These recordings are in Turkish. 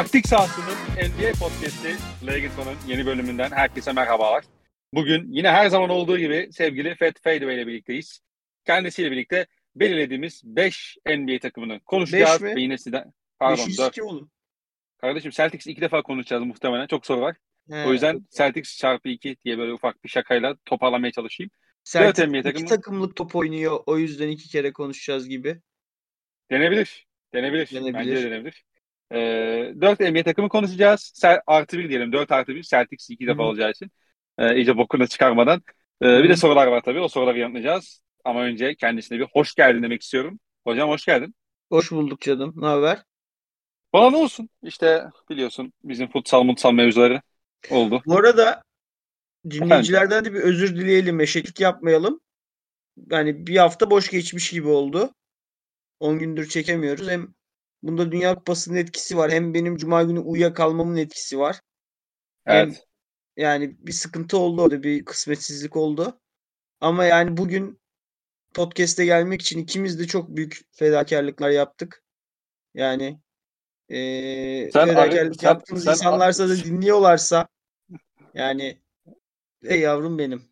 Taktik sahasının NBA podcast'i Legenton'un yeni bölümünden herkese merhabalar. Bugün yine her zaman olduğu gibi sevgili Fat Fadeaway ile birlikteyiz. Kendisiyle birlikte belirlediğimiz 5 NBA takımını konuşacağız. Beş? Ve yine sizden, pardon 4. 502 oğlum. Kardeşim Celtics iki defa konuşacağız muhtemelen. Çok soru var. He, o yüzden Celtics çarpı 2 diye böyle ufak bir şakayla toparlamaya çalışayım. Celtics iki takımı- takımlık top oynuyor. O yüzden iki kere konuşacağız gibi. Denebilir. Denebilir. Denebilir. Bence de denebilir. Ee, 4 NBA takımı konuşacağız. Sel- artı 1 diyelim. 4 artı 1. Celtics 2 Hı defa olacağı için. Ee, iyice bokunu çıkarmadan. Hı bir de sorular var tabii. O soruları yanıtlayacağız. Ama önce kendisine bir hoş geldin demek istiyorum. Hocam hoş geldin. Hoş bulduk canım. Ne haber? Bana ne olsun? İşte biliyorsun bizim futsal mutsal mevzuları oldu. Bu arada dinleyicilerden de bir özür dileyelim. Eşeklik yapmayalım. Yani bir hafta boş geçmiş gibi oldu. 10 gündür çekemiyoruz. Hem bunda Dünya Kupası'nın etkisi var. Hem benim Cuma günü uyuyakalmamın etkisi var. Hem Evet. yani bir sıkıntı oldu orada. Bir kısmetsizlik oldu. Ama yani bugün podcast'e gelmek için ikimiz de çok büyük fedakarlıklar yaptık. Yani eee Sen fedakarlık sen- yaptığımız sen- insanlarsa da dinliyorlarsa yani ey yavrum benim.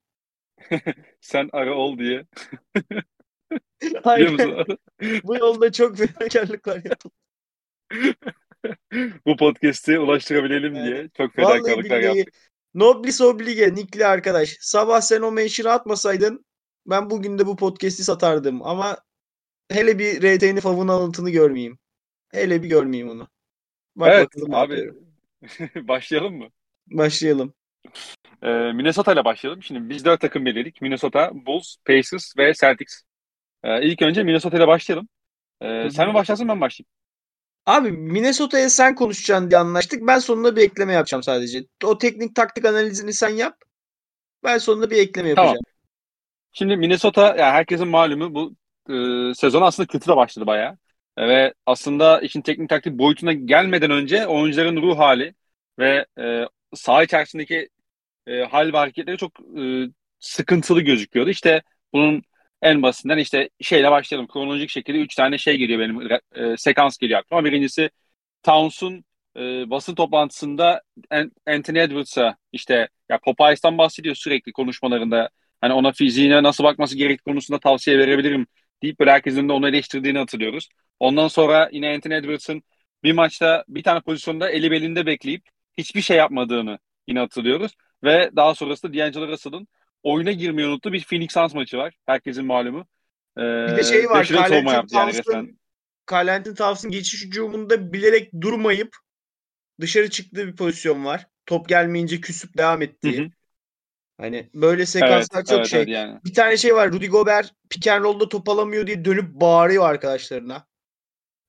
Sen ara ol diye. Musun? Bu yolda çok fedakarlıklar yaptık. Bu podcast'i ulaştırabilelim Yani diye çok fedakarlıklar yaptık. Noblis oblige Nikli arkadaş. Sabah sen o mention'ı atmasaydın ben bugün de bu podcast'i satardım ama hele bir RT'ni favun alıntını görmeyeyim. Hele bir görmeyeyim onu. Bak Evet bakalım abi başlayalım mı? Başlayalım. Ee, Minnesota ile başlayalım. Şimdi biz dört takım belirledik. Minnesota, Bulls, Pacers ve Celtics. Ee, ilk önce Minnesota ile başlayalım. Ee, sen mi başlarsın ben başlayayım? Abi Minnesota'ya sen konuşacaksın diye anlaştık. Ben sonunda bir ekleme yapacağım sadece. O teknik taktik analizini sen yap. Ben sonunda bir ekleme Tamam. yapacağım. Şimdi Minnesota ya herkesin malumu bu e, sezon aslında kötü de başladı bayağı. E, ve aslında işin teknik taktik boyutuna gelmeden önce oyuncuların ruh hali ve e, saha içerisindeki e, hal ve hareketleri çok e, sıkıntılı gözüküyordu. İşte bunun en basitinden işte şeyle başlayalım. Kronolojik şekilde 3 tane şey geliyor benim e, sekans geliyor aklıma. Birincisi Towns'un e, basın toplantısında An- Anthony Edwards'a işte ya Popeyes'tan bahsediyor sürekli konuşmalarında. Hani ona fiziğine nasıl bakması gerektiği konusunda tavsiye verebilirim deyip böyle herkesin de onu eleştirdiğini hatırlıyoruz. Ondan sonra yine Anthony Edwards'ın bir maçta bir tane pozisyonda eli belinde bekleyip hiçbir şey yapmadığını yine hatırlıyoruz. Ve daha sonrasında D'Angelo Russell'ın oyuna girmeyi unuttuğu bir Phoenix Suns maçı var. Herkesin malumu. Ee, Bir de şey var. yani Towns'ın resmen. Carlton Towns'ın geçiş hücumunda bilerek durmayıp dışarı çıktığı bir pozisyon var. Top gelmeyince küsüp devam ettiği. hı. Hani böyle Evet, sekanslar çok evet, şey. evet yani. Bir tane şey var. Rudy Gobert pick and roll'da top alamıyor diye dönüp bağırıyor arkadaşlarına.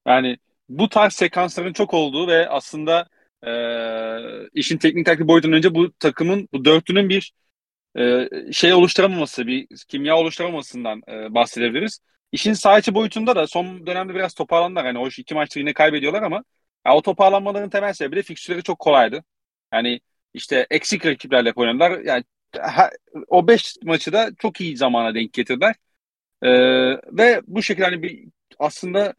Yani bu tarz sekansların çok olduğu ve aslında e, işin teknik taktik boyutundan önce bu takımın, bu dörtlünün bir e, şey oluşturamaması, bir kimya oluşturamamasından e, bahsedebiliriz. İşin saha içi boyutunda da son dönemde biraz toparlandılar. Yani hoş iki maçta yine kaybediyorlar ama ya o toparlanmaların temel sebebi de fikstürleri çok kolaydı. Yani işte eksik rakiplerle oynadılar. Yani o beş maçı da çok iyi zamana denk getirdiler. E, ve bu şekilde hani bir aslında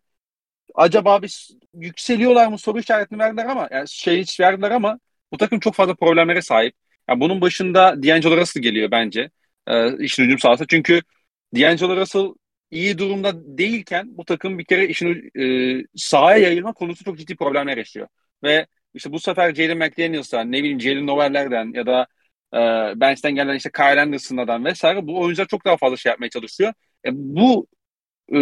acaba bir yükseliyorlar mı soru işaretini verdiler ama yani şey hiç verdiler ama bu takım çok fazla problemlere sahip. Yani bunun başında D'Angelo Russell geliyor bence. E, işin hücum sahası. Çünkü D'Angelo Russell iyi durumda değilken bu takım bir kere işin e, sahaya yayılma konusu çok ciddi problemler yaşıyor. Ve işte bu sefer Jalen McDaniels'tan, ne bileyim Jalen Noel'lerden ya da e, bench'ten gelen işte Kyle Anderson'dan vesaire bu oyuncular çok daha fazla şey yapmaya çalışıyor. E, bu e,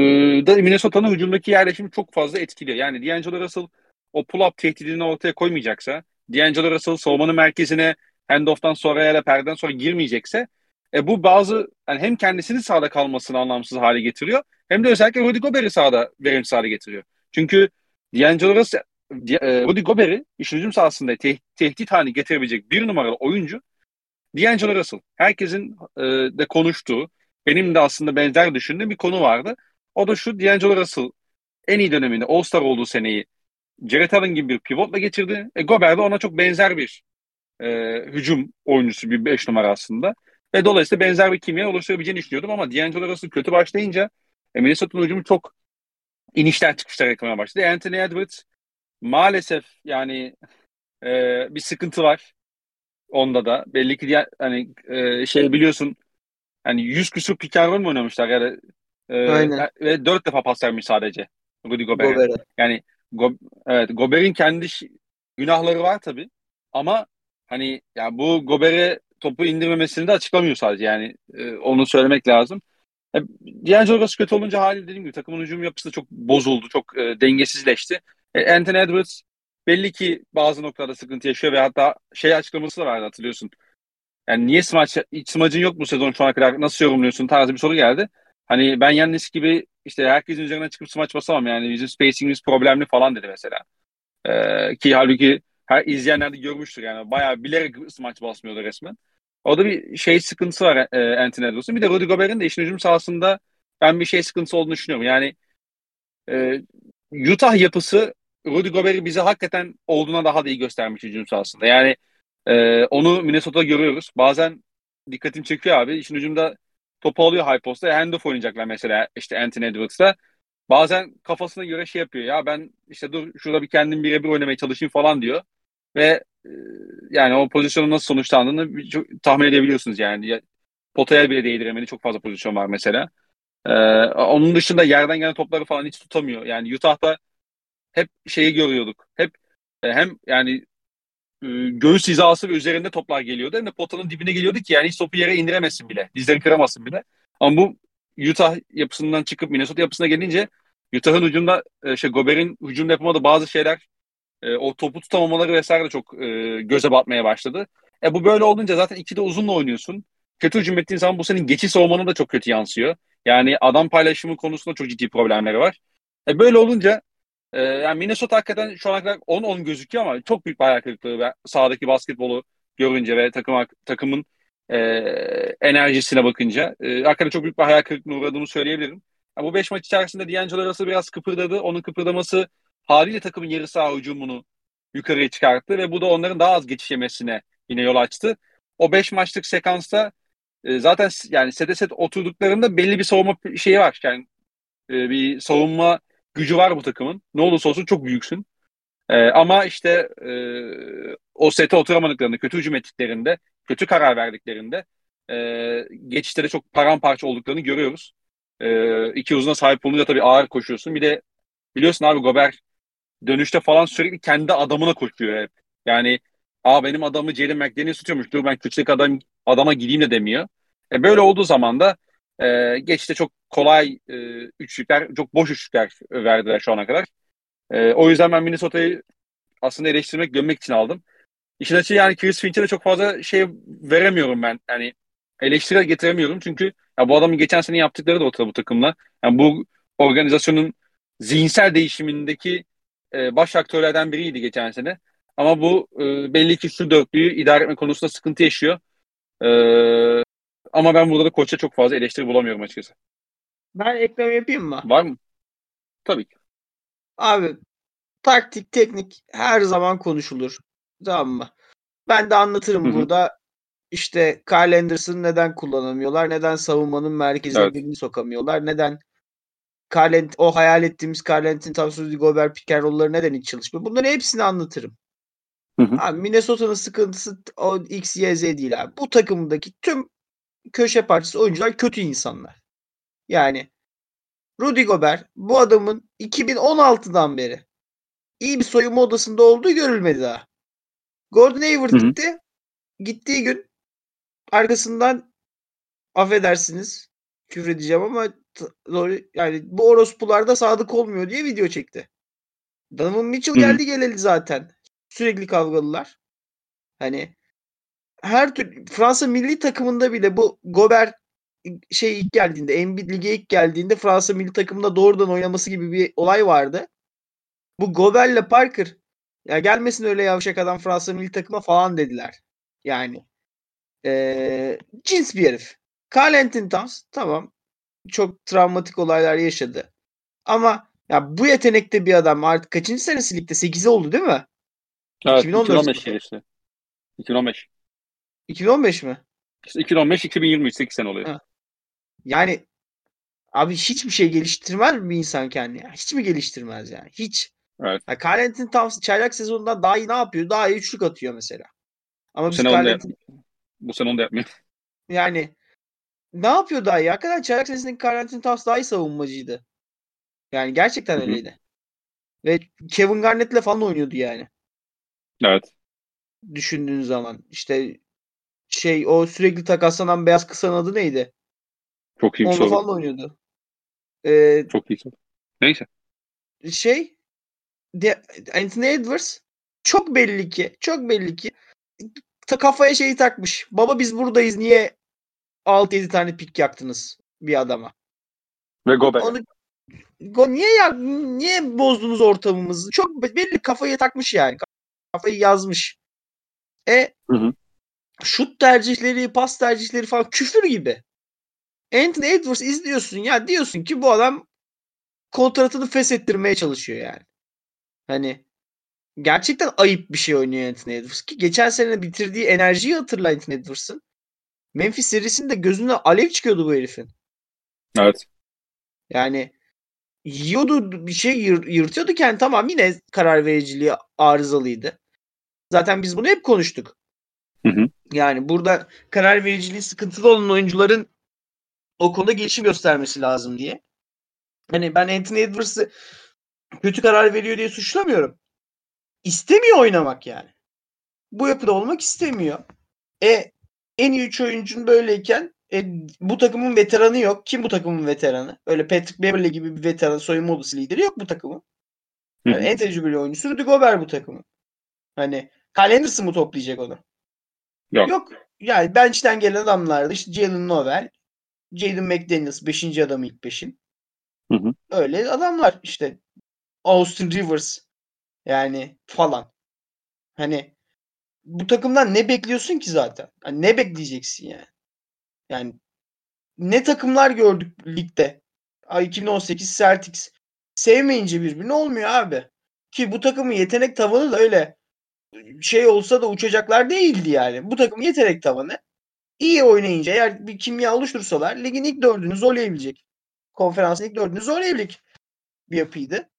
da Minnesota'nın hücumdaki yerleşimi çok fazla etkiliyor. Yani D'Angelo Russell o pull-up tehdidini ortaya koymayacaksa, D'Angelo Russell savunmanın merkezine handoff'tan sonra ya da perdeden sonra girmeyecekse e, bu bazı yani hem kendisinin sahada kalmasını anlamsız hale getiriyor hem de özellikle Rudy Gobert'i sahada verimsiz hale getiriyor. Çünkü D'Angelo Russell, Rudy Gobert'i işin hücum sahasında te- tehdit haline getirebilecek bir numaralı oyuncu D'Angelo Russell. Herkesin e, de konuştuğu, benim de aslında benzer düşündüğüm bir konu vardı. O da şu D'Angelo Russell en iyi döneminde All-Star olduğu seneyi Jared Allen gibi bir pivotla geçirdi. E, Gobert de ona çok benzer bir e, hücum oyuncusu, bir 5 numara aslında. Ve dolayısıyla benzer bir kimya oluşturabileceğini düşünüyordum ama D'Angelo Russell kötü başlayınca e, Minnesota'nın hücumu çok inişler çıkışlar eklemeye başladı. Anthony Edwards maalesef yani e, bir sıkıntı var onda da. Belli ki diye, hani e, şey biliyorsun hani 100 küsur pick and mu oynamışlar yani e, Aynen. ve 4 defa pas vermiş sadece Rudy Gobert'e. Gobert'e. Yani Go, evet Gobert'in kendi günahları var tabii ama hani yani bu Gobert'e topu indirmemesini de açıklamıyor sadece yani e, onu söylemek lazım. E, D'Angelo Russell kötü olunca hali dediğim gibi takımın hücum yapısı da çok bozuldu, çok e, dengesizleşti. E, Anthony Edwards belli ki bazı noktalarda sıkıntı yaşıyor ve hatta şey açıklaması da vardı hatırlıyorsun. Yani niye smaç, hiç smacın yok bu sezon şu ana kadar nasıl yorumluyorsun tarzı bir soru geldi. Hani ben Yannis gibi işte herkesin üzerine çıkıp smaç basamam yani bizim spacingimiz problemli falan dedi mesela. Ee, ki halbuki her izleyenler de görmüştür yani bayağı bilerek smaç basmıyordu resmen. O da bir şey sıkıntısı var e, Anthony Edwards'ın. Bir de Rudy Gobert'in de işin hücum sahasında ben bir şey sıkıntısı olduğunu düşünüyorum. Yani e, Utah yapısı Rudy Gobert'i bize hakikaten olduğuna daha da iyi göstermiş hücum sahasında. Yani e, onu Minnesota'da görüyoruz. Bazen dikkatimi çekiyor abi. İşin hücumda topu alıyor high post'a. Handoff oynayacaklar mesela işte Anthony Edwards'la. Bazen kafasına göre şey yapıyor. Ya ben işte dur şurada bir kendim birebir oynamaya çalışayım falan diyor. Ve e, yani o pozisyonun nasıl sonuçlandığını çok, tahmin edebiliyorsunuz yani. Potaya bile değdiremedi. Çok fazla pozisyon var mesela. Ee, onun dışında yerden gelen topları falan hiç tutamıyor. Yani Utah'da hep şeyi görüyorduk. Hep e, hem yani e, göğüs hizası ve üzerinde toplar geliyordu. Hem de potanın dibine geliyordu ki yani hiç topu yere indiremesin bile. Dizleri kıramasın bile. Ama bu Utah yapısından çıkıp Minnesota yapısına gelince Utah'ın hücumda e, şey Gobert'in hücumda yapamadığı bazı şeyler e, o topu tutamamaları vesaire de çok e, göze batmaya başladı. E bu böyle olunca zaten ikide uzunla oynuyorsun. Kötü hücum ettiğin zaman bu senin geçiş savunmanı da çok kötü yansıyor. Yani adam paylaşımı konusunda çok ciddi problemleri var. E böyle olunca e, yani Minnesota hakikaten şu ana kadar 10-10 gözüküyor ama çok büyük bir hayal kırıklığı ve sahadaki basketbolu görünce ve takım takımın e, enerjisine bakınca e, hakikaten çok büyük bir hayal kırıklığına uğradığımı söyleyebilirim. Yani bu 5 maç içerisinde D'Angelo Russell biraz kıpırdadı. Onun kıpırdaması haliyle takımın yarı saha hücumunu yukarıya çıkarttı ve bu da onların daha az geçiş yemesine yine yol açtı. O 5 maçlık sekansta e, zaten yani sete set oturduklarında belli bir savunma şeyi var. Yani e, bir savunma gücü var bu takımın. Ne olursa olsun çok büyüksün. E, ama işte e, o sete oturamadıklarında, kötü hücum ettiklerinde, kötü karar verdiklerinde e, geçişlere çok paramparça olduklarını görüyoruz. E, iki uzuna sahip olunca tabii ağır koşuyorsun. Bir de biliyorsun abi Gobert dönüşte falan sürekli kendi adamına koşuyor hep. Yani aa benim adamı Jalen McDaniel tutuyormuş. Dur ben küçük adam adama gideyim de demiyor. E, böyle olduğu zaman da e, geçte çok kolay e, üçlükler, çok boş üçlükler verdiler şu ana kadar. E, o yüzden ben Minnesota'yı aslında eleştirmek, gömmek için aldım. İşin açığı yani Chris Finch'e de çok fazla şey veremiyorum ben. Yani eleştiri getiremiyorum çünkü ya bu adamın geçen sene yaptıkları da ortada bu takımla. Yani bu organizasyonun zihinsel değişimindeki e, baş aktörlerden biriydi geçen sene. Ama bu e, belli ki şu dörtlüyü idare etme konusunda sıkıntı yaşıyor. E, ama ben burada da koça çok fazla eleştiri bulamıyorum açıkçası. Ben ekleme yapayım mı? Var mı? Tabii ki. Abi taktik, teknik her zaman konuşulur. Tamam mı? Ben de anlatırım Hı-hı. burada. İşte Kyle Anderson'ı neden kullanamıyorlar? Neden savunmanın merkezine evet. birini sokamıyorlar? Neden Kyle, o hayal ettiğimiz Anthony Towns, Gobert pick and roll'ları neden hiç çalışmıyor? Bunları hepsini anlatırım. Hı hı. Abi Minnesota'nın sıkıntısı o X, Y, Z değil abi. Bu takımdaki tüm köşe parçası oyuncular kötü insanlar. Yani Rudy Gobert bu adamın 2016'dan beri iyi bir soyunma odasında olduğu görülmedi daha. Gordon Hayward Hı-hı. gitti. Gittiği gün arkasından affedersiniz küfür edeceğim ama yani bu orospular da sadık olmuyor diye video çekti. Donovan Mitchell Hı-hı. geldi geleli zaten. Sürekli kavgalılar. Hani her tür Fransa milli takımında bile bu Gobert şey ilk geldiğinde, Embiid lige ilk geldiğinde Fransa milli takımında doğrudan oynaması gibi bir olay vardı. Bu Gobert'le Parker ya gelmesin öyle yavşak adam Fransa milli takıma falan dediler. Yani ee, cins bir herif. Carl Anthony Towns tamam çok travmatik olaylar yaşadı. Ama ya bu yetenekte bir adam artık kaçıncı senesi ligde? 8'i oldu değil mi? Evet 2015 işte. 2015. 2015 mi? İşte 2015 2023 8 sene oluyor. Ha. Yani abi hiçbir şey geliştirmez mi bir insan kendini? Hiç mi geliştirmez yani? Hiç. Evet. Yani Carl Anthony Towns çaylak sezonunda daha iyi ne yapıyor? Daha iyi üçlük atıyor mesela. Ama Bu sene onu da, bu sene onu da yapmıyor. yani ne yapıyor daha iyi? Hakikaten çaylak senesindeki Carl Towns daha iyi savunmacıydı. Yani gerçekten öyleydi. Ve Kevin Garnett'le falan oynuyordu yani. Evet. Düşündüğün zaman. işte şey o sürekli takaslanan beyaz kısanın adı neydi? Çok iyi bir Onunla soru. falan oynuyordu. Ee, Çok iyi soru. Neyse. şey de, Anthony Edwards çok belli ki çok belli ki ta kafaya şeyi takmış. Baba biz buradayız niye 6-7 tane pik yaktınız bir adama? Ve Gobert. Onu Go, niye ya niye bozdunuz ortamımızı? Çok belli kafayı takmış yani. Kafayı yazmış. E Hı hı. şut tercihleri, pas tercihleri falan küfür gibi. Anthony Edwards izliyorsun ya diyorsun ki bu adam kontratını feshettirmeye çalışıyor yani. Hani gerçekten ayıp bir şey oynuyor Anthony Edwards ki geçen sene bitirdiği enerjiyi hatırla Anthony Edwards'ın. Memphis serisinde gözüne alev çıkıyordu bu herifin. Evet. Yani yiyordu bir şey yır- yırtıyordu kendi tamam yine karar vericiliği arızalıydı. Zaten biz bunu hep konuştuk. Hı hı. Yani burada karar vericiliği sıkıntılı olan oyuncuların o konuda gelişim göstermesi lazım diye. Hani ben Anthony Edwards'ı kötü karar veriyor diye suçlamıyorum. İstemiyor oynamak yani. Bu yapıda olmak istemiyor. E en iyi üç oyuncun böyleyken e, bu takımın veteranı yok. Kim bu takımın veteranı? Öyle Patrick Beverley gibi bir veteran soyunma odası lideri yok bu takımın. Yani en tecrübeli oyuncusu Rudy Gobert bu takımın. Hani Kyle Anderson mı toplayacak onu? Yok. Yok. Yani bench'ten gelen adamlardı. İşte Jalen Noel, Jaden McDaniels 5. adamı ilk 5'in. Hı hı. Öyle adamlar işte. Austin Rivers yani falan. Hani bu takımdan ne bekliyorsun ki zaten? Hani ne bekleyeceksin yani? Yani ne takımlar gördük ligde. Ay 2018 Celtics sevmeyince birbirini olmuyor abi. Ki bu takımın yetenek tavanı da öyle şey olsa da uçacaklar değildi yani. Bu takımın yetenek tavanı iyi oynayınca eğer bir kimya oluştursalar ligin ilk dördünü zorlayabilecek. Konferansın ilk dördünü zorlayabilecek bir yapıydı.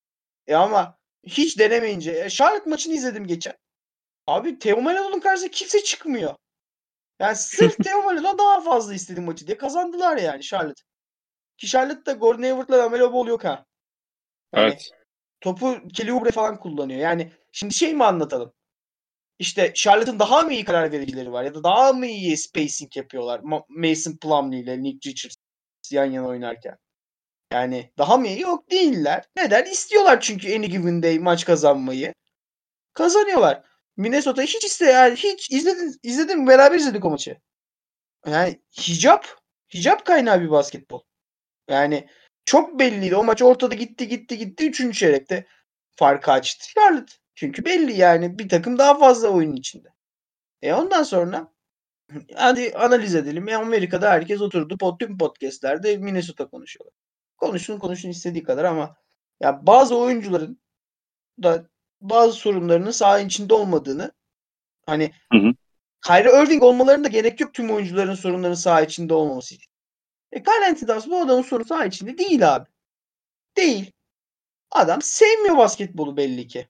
E ama hiç denemeyince. E, Charlotte maçını izledim geçen. Abi Theo Maledon'un karşısında kimse çıkmıyor. Yani sırf Theo Maledon daha fazla istedi maçı diye kazandılar yani Charlotte. Ki Charlotte'da Gordon Hayward'la Lamelo Ball yok ha. Yani Evet. topu Kelly Oubre falan kullanıyor. Yani şimdi şey mi anlatalım? İşte Charlotte'ın daha mı iyi karar vericileri var ya da daha mı iyi spacing yapıyorlar Ma- Mason Plumlee ile Nick Richards yan yana oynarken. Yani daha mı iyi? Yok değiller. Neden? İstiyorlar çünkü any given day maç kazanmayı. Kazanıyorlar. Minnesota hiç iste hiç izledin izledim beraber izledik o maçı. Yani hicap hicap kaynağı bir basketbol. Yani çok belliydi. O maç ortada gitti gitti gitti. Üçüncü çeyrekte farkı açtı Charlotte. Çünkü belli yani bir takım daha fazla oyunun içinde. E ondan sonra hadi analiz edelim. E Amerika'da herkes oturdu. Pod, tüm podcastlerde Minnesota konuşuyorlar. Konuşun konuşun istediği kadar ama ya bazı oyuncuların da bazı sorunlarının saha içinde olmadığını hani Hı hı. Kyrie Irving olmalarına da gerek yok tüm oyuncuların sorunların saha içinde olmaması için. E Anthony Towns bu adamın sorunu saha içinde değil abi. Değil. Adam sevmiyor basketbolu belli ki.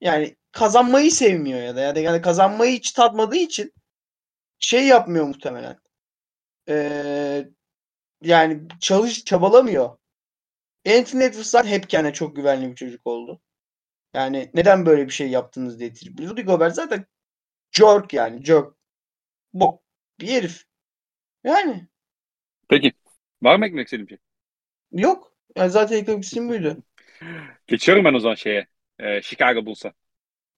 Yani kazanmayı sevmiyor ya da ya da yani kazanmayı hiç tatmadığı için şey yapmıyor muhtemelen. Ee, yani çalış çabalamıyor. Anthony Edwards hep kendine çok güvenli bir çocuk oldu. Yani neden böyle bir şey yaptınız diye trip. Rudy Gobert zaten jerk yani jerk. Bok bir herif. Yani Peki. Var mı eklemek istediğin şey? yok. Yani zaten eklemek istediğim buydu. Geçiyorum ben o zaman şeye. E, Chicago Bulls'a.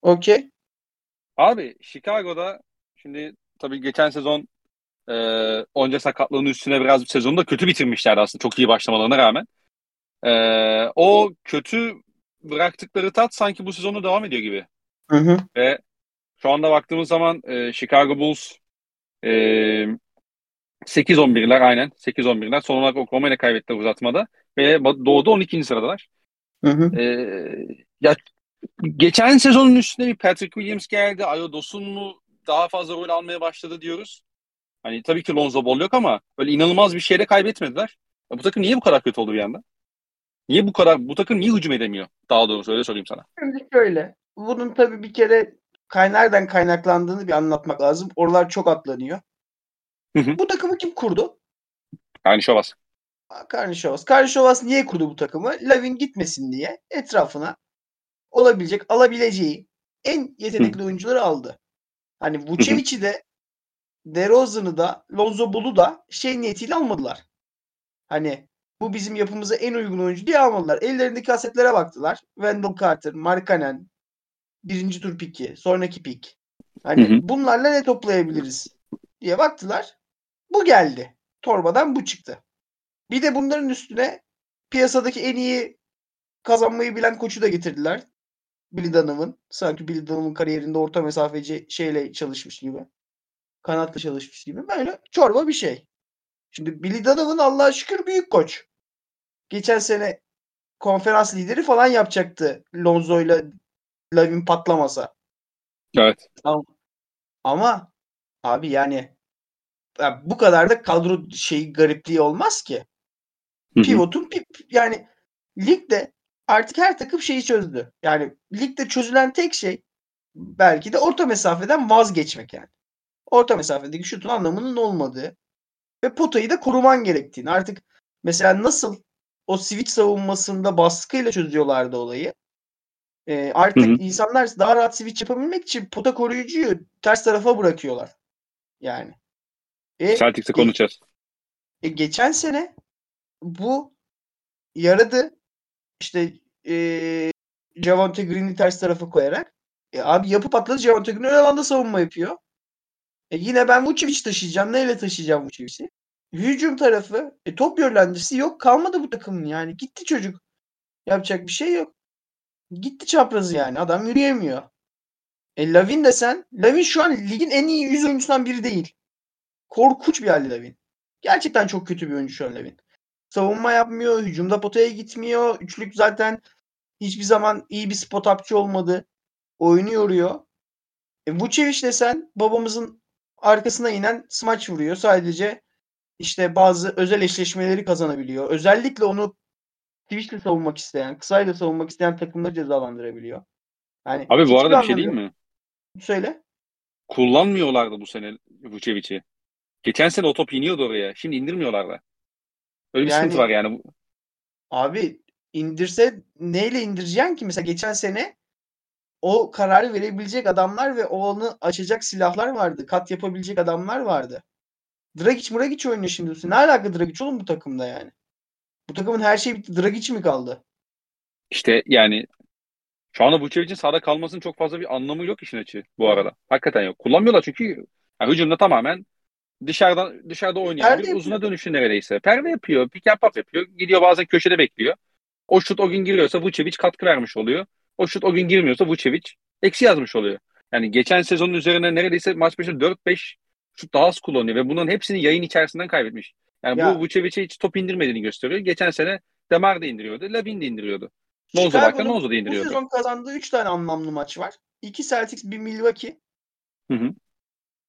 Okey. Abi Chicago'da şimdi tabii geçen sezon e, onca sakatlığın üstüne biraz bir sezonu da kötü bitirmişlerdi aslında çok iyi başlamalarına rağmen. E, o kötü bıraktıkları tat sanki bu sezonu devam ediyor gibi. Hı hı. Ve şu anda baktığımız zaman e, Chicago Bulls e, 8-11'ler aynen 8-11'ler. Son olarak Oklahoma ile kaybettiler uzatmada. Ve Doğu'da 12. sıradalar. Hı hı. E, ya geçen sezonun üstüne bir Patrick Williams geldi. Ayo Dosun mu daha fazla rol almaya başladı diyoruz. Hani tabii ki Lonzo Ball yok ama böyle inanılmaz bir şeyle kaybetmediler. Ya bu takım niye bu kadar kötü oldu bir anda? Niye bu kadar bu takım niye hücum edemiyor? Daha doğrusu öyle sorayım sana. Şimdi şöyle. Bunun tabii bir kere nereden kaynaklandığını bir anlatmak lazım. Oralar çok atlanıyor. Hı hı. Bu takımı kim kurdu? Karnişovas. Karnişovas. Karnişovas niye kurdu bu takımı? Lavin gitmesin diye etrafına olabilecek, alabileceği en yetenekli Hı. oyuncuları aldı. Hani Vucevic'i de DeRozan'ı da Lonzo Ball'u da şey niyetiyle almadılar. Hani bu bizim yapımıza en uygun oyuncu diye almadılar. Ellerindeki asetlere baktılar. Wendell Carter, Markkanen, birinci tur piki, sonraki pik. Hani hı hı. bunlarla ne toplayabiliriz diye baktılar. Bu geldi. Torbadan bu çıktı. Bir de bunların üstüne piyasadaki en iyi kazanmayı bilen koçu da getirdiler. Billy Donovan. Sanki Billy Donovan kariyerinde orta mesafeci şeyle çalışmış gibi. Kanatla çalışmış gibi. Böyle çorba bir şey. Şimdi Billy Donovan Allah'a şükür büyük koç. Geçen sene konferans lideri falan yapacaktı Lonzo ile Lavin patlamasa. Evet. Ama, ama abi yani bu kadar da kadro şey garipliği olmaz ki. Pivotun yani ligde artık her takım şeyi çözdü. Yani ligde çözülen tek şey belki de orta mesafeden vazgeçmek yani. Orta mesafedeki şutun anlamının olmadığı ve potayı da koruman gerektiğini. Artık mesela nasıl o switch savunmasında baskıyla çözüyorlardı olayı. Ee, artık hı hı. insanlar daha rahat switch yapabilmek için pota koruyucuyu ters tarafa bırakıyorlar. Yani. E, Celtics'e konuşacağız. E, geçen sene bu yaradı. İşte e, Javante Green'i ters tarafa koyarak. E, abi yapı patladı. Javante Green öyle alanda savunma yapıyor. E, yine ben Vucevic taşıyacağım. Neyle taşıyacağım Vucevic'i? Hücum tarafı. E, top yönlendirisi yok. Kalmadı bu takımın yani. Gitti çocuk. Yapacak bir şey yok. Gitti çaprazı yani. Adam yürüyemiyor. E Lavin desen. Lavin şu an ligin en iyi yüz oyuncusundan biri değil. Korkunç bir halde Lavin. Gerçekten çok kötü bir oyuncu şu an Lavin. Savunma yapmıyor. Hücumda potaya gitmiyor. Üçlük zaten hiçbir zaman iyi bir spot upçı olmadı. Oyunu yoruyor. E, Vucevic desen babamızın arkasına inen smaç vuruyor. Sadece işte bazı özel eşleşmeleri kazanabiliyor. Özellikle onu Twitch'le savunmak isteyen, kısayla savunmak isteyen takımları cezalandırabiliyor. Yani Abi bu arada bir şey değil mi? Söyle. Kullanmıyorlardı bu sene Vucevic'i. Geçen sene o top iniyordu oraya. Şimdi indirmiyorlar da. Öyle bir yani, sıkıntı var yani. Abi indirse neyle indireceksin ki? Mesela geçen sene o kararı verebilecek adamlar ve onu açacak silahlar vardı. Kat yapabilecek adamlar vardı. Dragic Mragic oynuyor şimdi. Ne alaka Dragic oğlum bu takımda yani? Bu takımın her şeyi bitti. Dragic mi kaldı? İşte yani şu anda Vucevic'in sahada kalmasının çok fazla bir anlamı yok işin açığı bu arada. Hakikaten yok. Kullanmıyorlar çünkü yani hücumda tamamen dışarıdan dışarıda oynayan Perde bir yapıyor. uzuna dönüşü neredeyse. Perde yapıyor, pick and pop yapıyor. Gidiyor bazen köşede bekliyor. O şut o gün giriyorsa Vucevic katkı vermiş oluyor. O şut o gün girmiyorsa Vucevic eksi yazmış oluyor. Yani geçen sezonun üzerine neredeyse maç başına 4-5 şut daha az kullanıyor ve bunların hepsini yayın içerisinden kaybetmiş. Yani ya. bu Vucevic'e hiç top indirmediğini gösteriyor. Geçen sene Demar da indiriyordu, Lavin de indiriyordu. Lonzo varken Lonzo da indiriyordu. Bu sezon kazandığı 3 tane anlamlı maç var. 2 Celtics, 1 Milwaukee. Hı hı.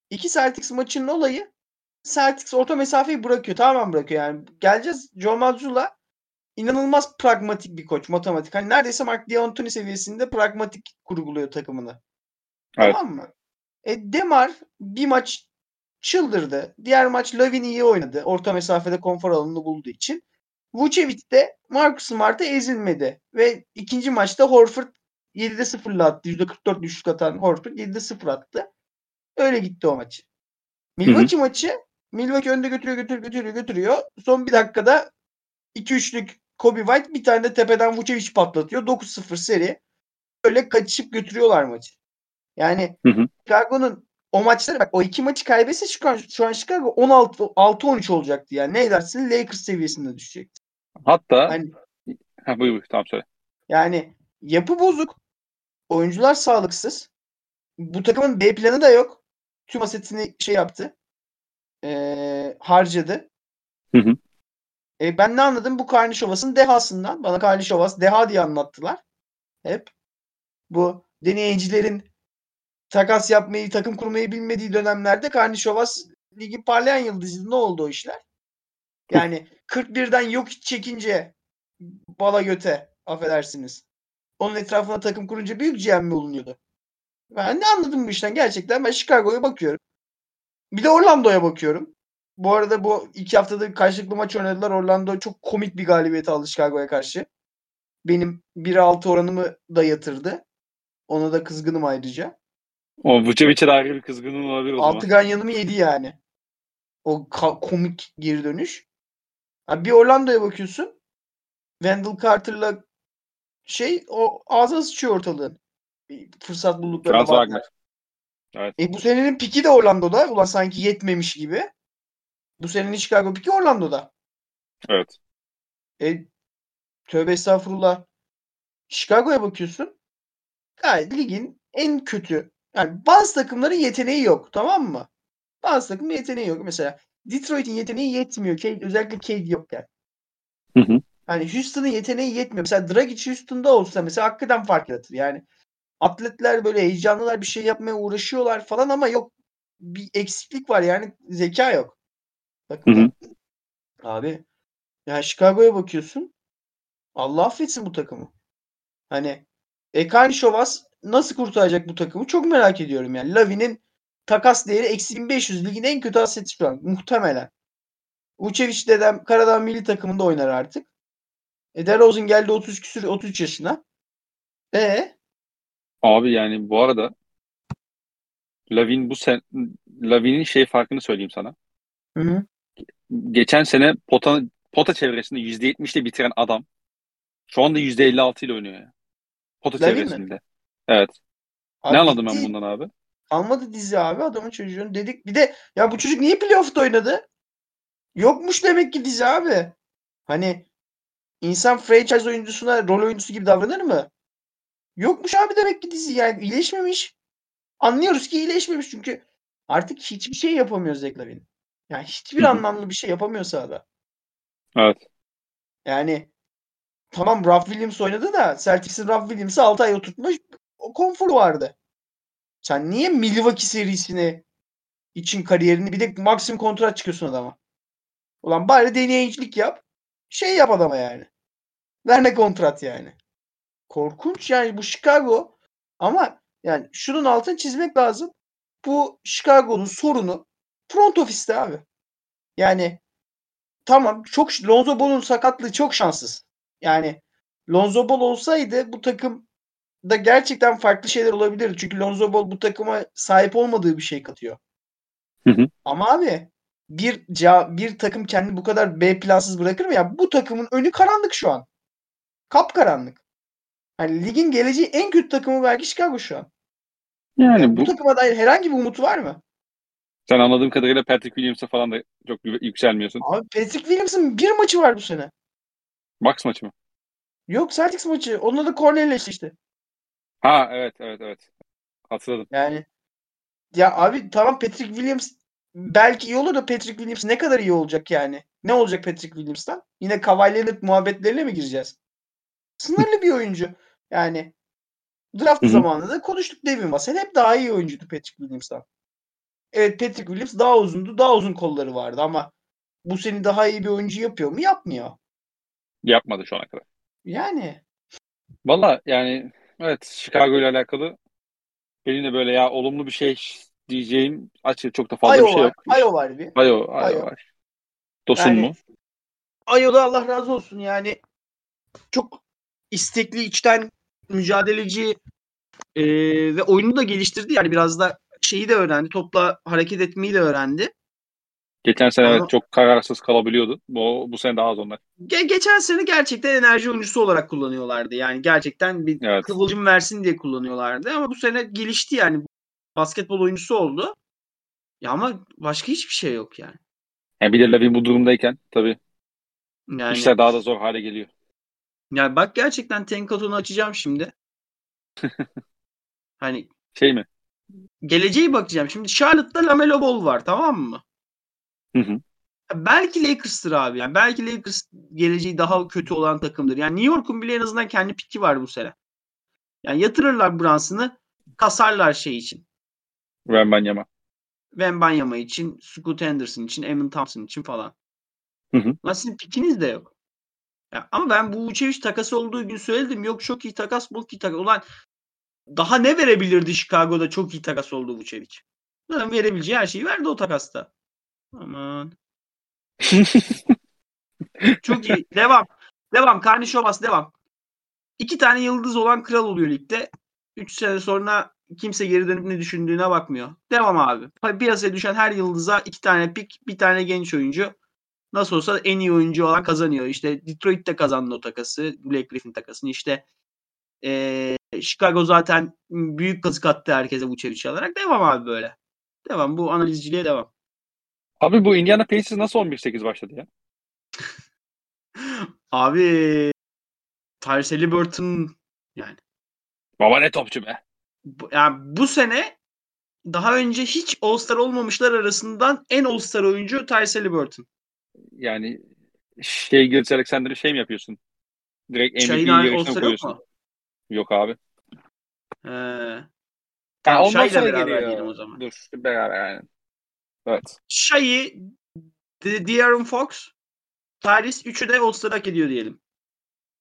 2 Celtics maçının olayı Celtics orta mesafeyi bırakıyor. Tamamen bırakıyor yani. Geleceğiz. Joe Mazzulla inanılmaz pragmatik bir koç. Matematik. Hani neredeyse Mark D'Antoni seviyesinde pragmatik kurguluyor takımını. Evet. Tamam mı? E Demar bir maç çıldırdı. Diğer maç Lavin iyi oynadı. Orta mesafede konfor alanını bulduğu için. Vucevic de Marcus Smart'a ezilmedi. Ve ikinci maçta Horford 7'de 0'la attı. %44 düşük atan Horford 7'de 0 attı. Öyle gitti o maçı. Milwaukee maçı Milwaukee önde götürüyor götürüyor götürüyor götürüyor. Son bir dakikada 2-3'lük Kobe White bir tane de tepeden Vucevic patlatıyor. 9-0 seri. Öyle kaçıp götürüyorlar maçı. Yani Chicago'nun o maçları bak o iki maçı kaybetse şu an, şu an Chicago 16 6-13 olacaktı yani. Ne edersin Lakers seviyesinde düşecekti. Hatta yani, ha, buyur, buyur tamam söyle. Yani yapı bozuk. Oyuncular sağlıksız. Bu takımın B planı da yok. Tüm asetini şey yaptı. Ee, harcadı. Hı hı. E, ben ne anladım? Bu Karnişovas'ın dehasından. Bana Karnişovas deha diye anlattılar. Hep. Bu deneyicilerin takas yapmayı, takım kurmayı bilmediği dönemlerde Karnişovas ligi parlayan yıldızı. Ne oldu o işler? Yani 41'den yok çekince bala göte affedersiniz. Onun etrafına takım kurunca büyük GM mi olunuyordu? Ben ne anladım bu işten gerçekten. Ben Chicago'ya bakıyorum. Bir de Orlando'ya bakıyorum. Bu arada bu iki haftada karşılıklı maç oynadılar. Orlando çok komik bir galibiyet aldı Chicago'ya karşı. Benim 1-6 oranımı da yatırdı. Ona da kızgınım ayrıca. O Vucevic'e de ayrı bir kızgınlığın olabilir o zaman. Altıgan yanımı yedi yani. O komik geri dönüş. Ha, bir Orlando'ya bakıyorsun. Wendell Carter'la şey o ağzına sıçıyor ortalığın. Bir fırsat bulduklarına Franz. Evet. E bu senenin piki de Orlando'da. Ulan sanki yetmemiş gibi. Bu senenin Chicago piki Orlando'da. Evet. E tövbe estağfurullah. Chicago'ya bakıyorsun. Gayet ligin en kötü. Yani bazı takımların yeteneği yok. Tamam mı? Bazı takımın yeteneği yok. Mesela Detroit'in yeteneği yetmiyor. Cade, özellikle Cade yokken. Hı hı. Hani Houston'ın yeteneği yetmiyor. Mesela Dragic Houston'da olsa mesela hakikaten fark yaratır. Yani atletler böyle heyecanlılar bir şey yapmaya uğraşıyorlar falan ama yok bir eksiklik var yani zeka yok. Takımda. Hı hı. Abi ya Chicago'ya bakıyorsun. Allah affetsin bu takımı. Hani Ekani Şovas nasıl kurtaracak bu takımı çok merak ediyorum yani. Lavi'nin takas değeri eksi 1500 ligin en kötü aseti şu an muhtemelen. Vucevic dedem Karadağ milli takımında oynar artık. E DeRozan geldi 30 küsür 33 yaşına. E Abi yani bu arada Lavin bu sen Lavin'in şey farkını söyleyeyim sana. Hı hı. Geçen sene pota pota çevresinde %70'le bitiren adam şu anda %56 ile oynuyor ya. Pota Lavin mi? Evet. Abi ne anladım ben bundan abi? Almadı dizi abi adamın çocuğunu dedik. Bir de ya bu çocuk niye playoff'ta oynadı? Yokmuş demek ki dizi abi. Hani insan franchise oyuncusuna rol oyuncusu gibi davranır mı? Yokmuş abi demek ki dizi yani iyileşmemiş. Anlıyoruz ki iyileşmemiş çünkü artık hiçbir şey yapamıyor Zach Lavin. Yani hiçbir anlamlı bir şey yapamıyor sahada. Evet. Yani tamam Ralph Williams oynadı da Celtics'in Ralph Williams'ı 6 ay oturtmuş o konforu vardı. Sen niye Milwaukee serisini için kariyerini bir de maksimum kontrat çıkıyorsun adama? Ulan bari deneyicilik yap. Şey yap adama yani. Ver ne kontrat yani. Korkunç yani bu Chicago ama yani şunun altını çizmek lazım. Bu Chicago'nun sorunu front ofiste abi. Yani tamam çok Lonzo Ball'un sakatlığı çok şanssız. Yani Lonzo Ball olsaydı bu takım da gerçekten farklı şeyler olabilirdi. Çünkü Lonzo Ball bu takıma sahip olmadığı bir şey katıyor. Hı hı. Ama abi bir bir takım kendini bu kadar B plansız bırakır mı ya? Bu takımın önü karanlık şu an. Kapkaranlık. Hani ligin geleceği en kötü takımı belki Chicago şu an. Yani Yani bu bu takıma dair herhangi bir umut var mı? sen anladığım kadarıyla Patrick Williams'a falan da çok yükselmiyorsun. Abi Patrick Williams'ın bir maçı var bu sene. Bucks maçı mı? Yok Celtics maçı. Onunla da Cornell'le eşleşti. Ha evet evet evet. Hatırladım. Yani ya abi tamam Patrick Williams belki iyi olur da Patrick Williams ne kadar iyi olacak yani? Ne olacak Patrick Williams'tan? Yine Leonard muhabbetlerine mi gireceğiz? Sınırlı bir oyuncu. Yani draft zamanında da konuştuk Devin Vassell hep daha iyi oyuncuydu Patrick Williams'tan. Evet Patrick Williams daha uzundu. Daha uzun kolları vardı ama bu seni daha iyi bir oyuncu yapıyor mu? Yapmıyor. Yapmadı şu ana kadar. Yani Valla yani evet Chicago ile alakalı benim de böyle ya olumlu bir şey diyeceğim açık çok da fazla Ayo bir şey yok. Ayo var bir. Ayo Ayo. var. Dosun Yani- mu? Ayo'da Allah razı olsun yani çok istekli, içten mücadeleci e, ve oyunu da geliştirdi. Yani biraz da şeyi de öğrendi. Topla hareket etmeyi de öğrendi. Geçen sene Ama- çok kararsız kalabiliyordu. Bu, bu sene daha az onlar. Ge- geçen sene gerçekten enerji oyuncusu olarak kullanıyorlardı. Yani gerçekten bir Evet. kıvılcım versin diye kullanıyorlardı. Ama bu sene gelişti yani. Basketbol oyuncusu oldu. Ya ama başka hiçbir şey yok yani. Yani bir de Lavin bu durumdayken tabii Yani, işler daha da zor hale geliyor. yani bak gerçekten Tenkato'nu açacağım şimdi. hani Şey mi? geleceği bakacağım. Şimdi Charlotte'da Lamelo Ball var tamam mı? Hı hı. Belki Lakers'tır abi. Yani belki Lakers geleceği daha kötü olan takımdır. Yani New York'un bile en azından kendi piki var bu sene. Yani yatırırlar Brunson'ı kasarlar şey için. Wembanyama. Wembanyama için, Scoot Henderson için, Emin Thompson için falan. Hı hı. Lan sizin pikiniz de yok. Ya, ama ben bu Vucevic takası olduğu gün söyledim. Yok çok iyi takas, çok iyi takas. Ulan daha ne verebilirdi Chicago'da çok iyi takas oldu Vucevic? Zaten verebileceği her şeyi verdi o takasta. Aman. çok iyi. Devam. Devam. Karnişovas devam. İki tane yıldız olan kral oluyor ligde. Üç sene sonra kimse geri dönüp ne düşündüğüne bakmıyor. Devam abi. Piyasaya düşen her yıldıza iki tane pik, bir tane genç oyuncu. Nasıl olsa en iyi oyuncu olan kazanıyor. İşte Detroit de kazandı o takası. Blake Griffin takasını. İşte ee, Chicago zaten büyük kazık attı herkese bu çeviçi alarak. Devam abi böyle. Devam. Bu analizciliğe devam. Abi bu Indiana Pacers nasıl 11-8 başladı ya? abi Tyrese Halliburton yani. Baba ne topçu be. Bu, yani bu sene daha önce hiç All-Star olmamışlar arasından en All-Star oyuncu Tyrese Halliburton. Yani şey Gilles Alexander'ı şey mi yapıyorsun? Direkt MVP yarışına koyuyorsun. Yok, yok abi. Ee, tamam, ondan sonra geliyor. O zaman. Dur beraber yani. Evet. Shai, De'Aaron Fox, Tyrese üçü de All-Star hak ediyor diyelim.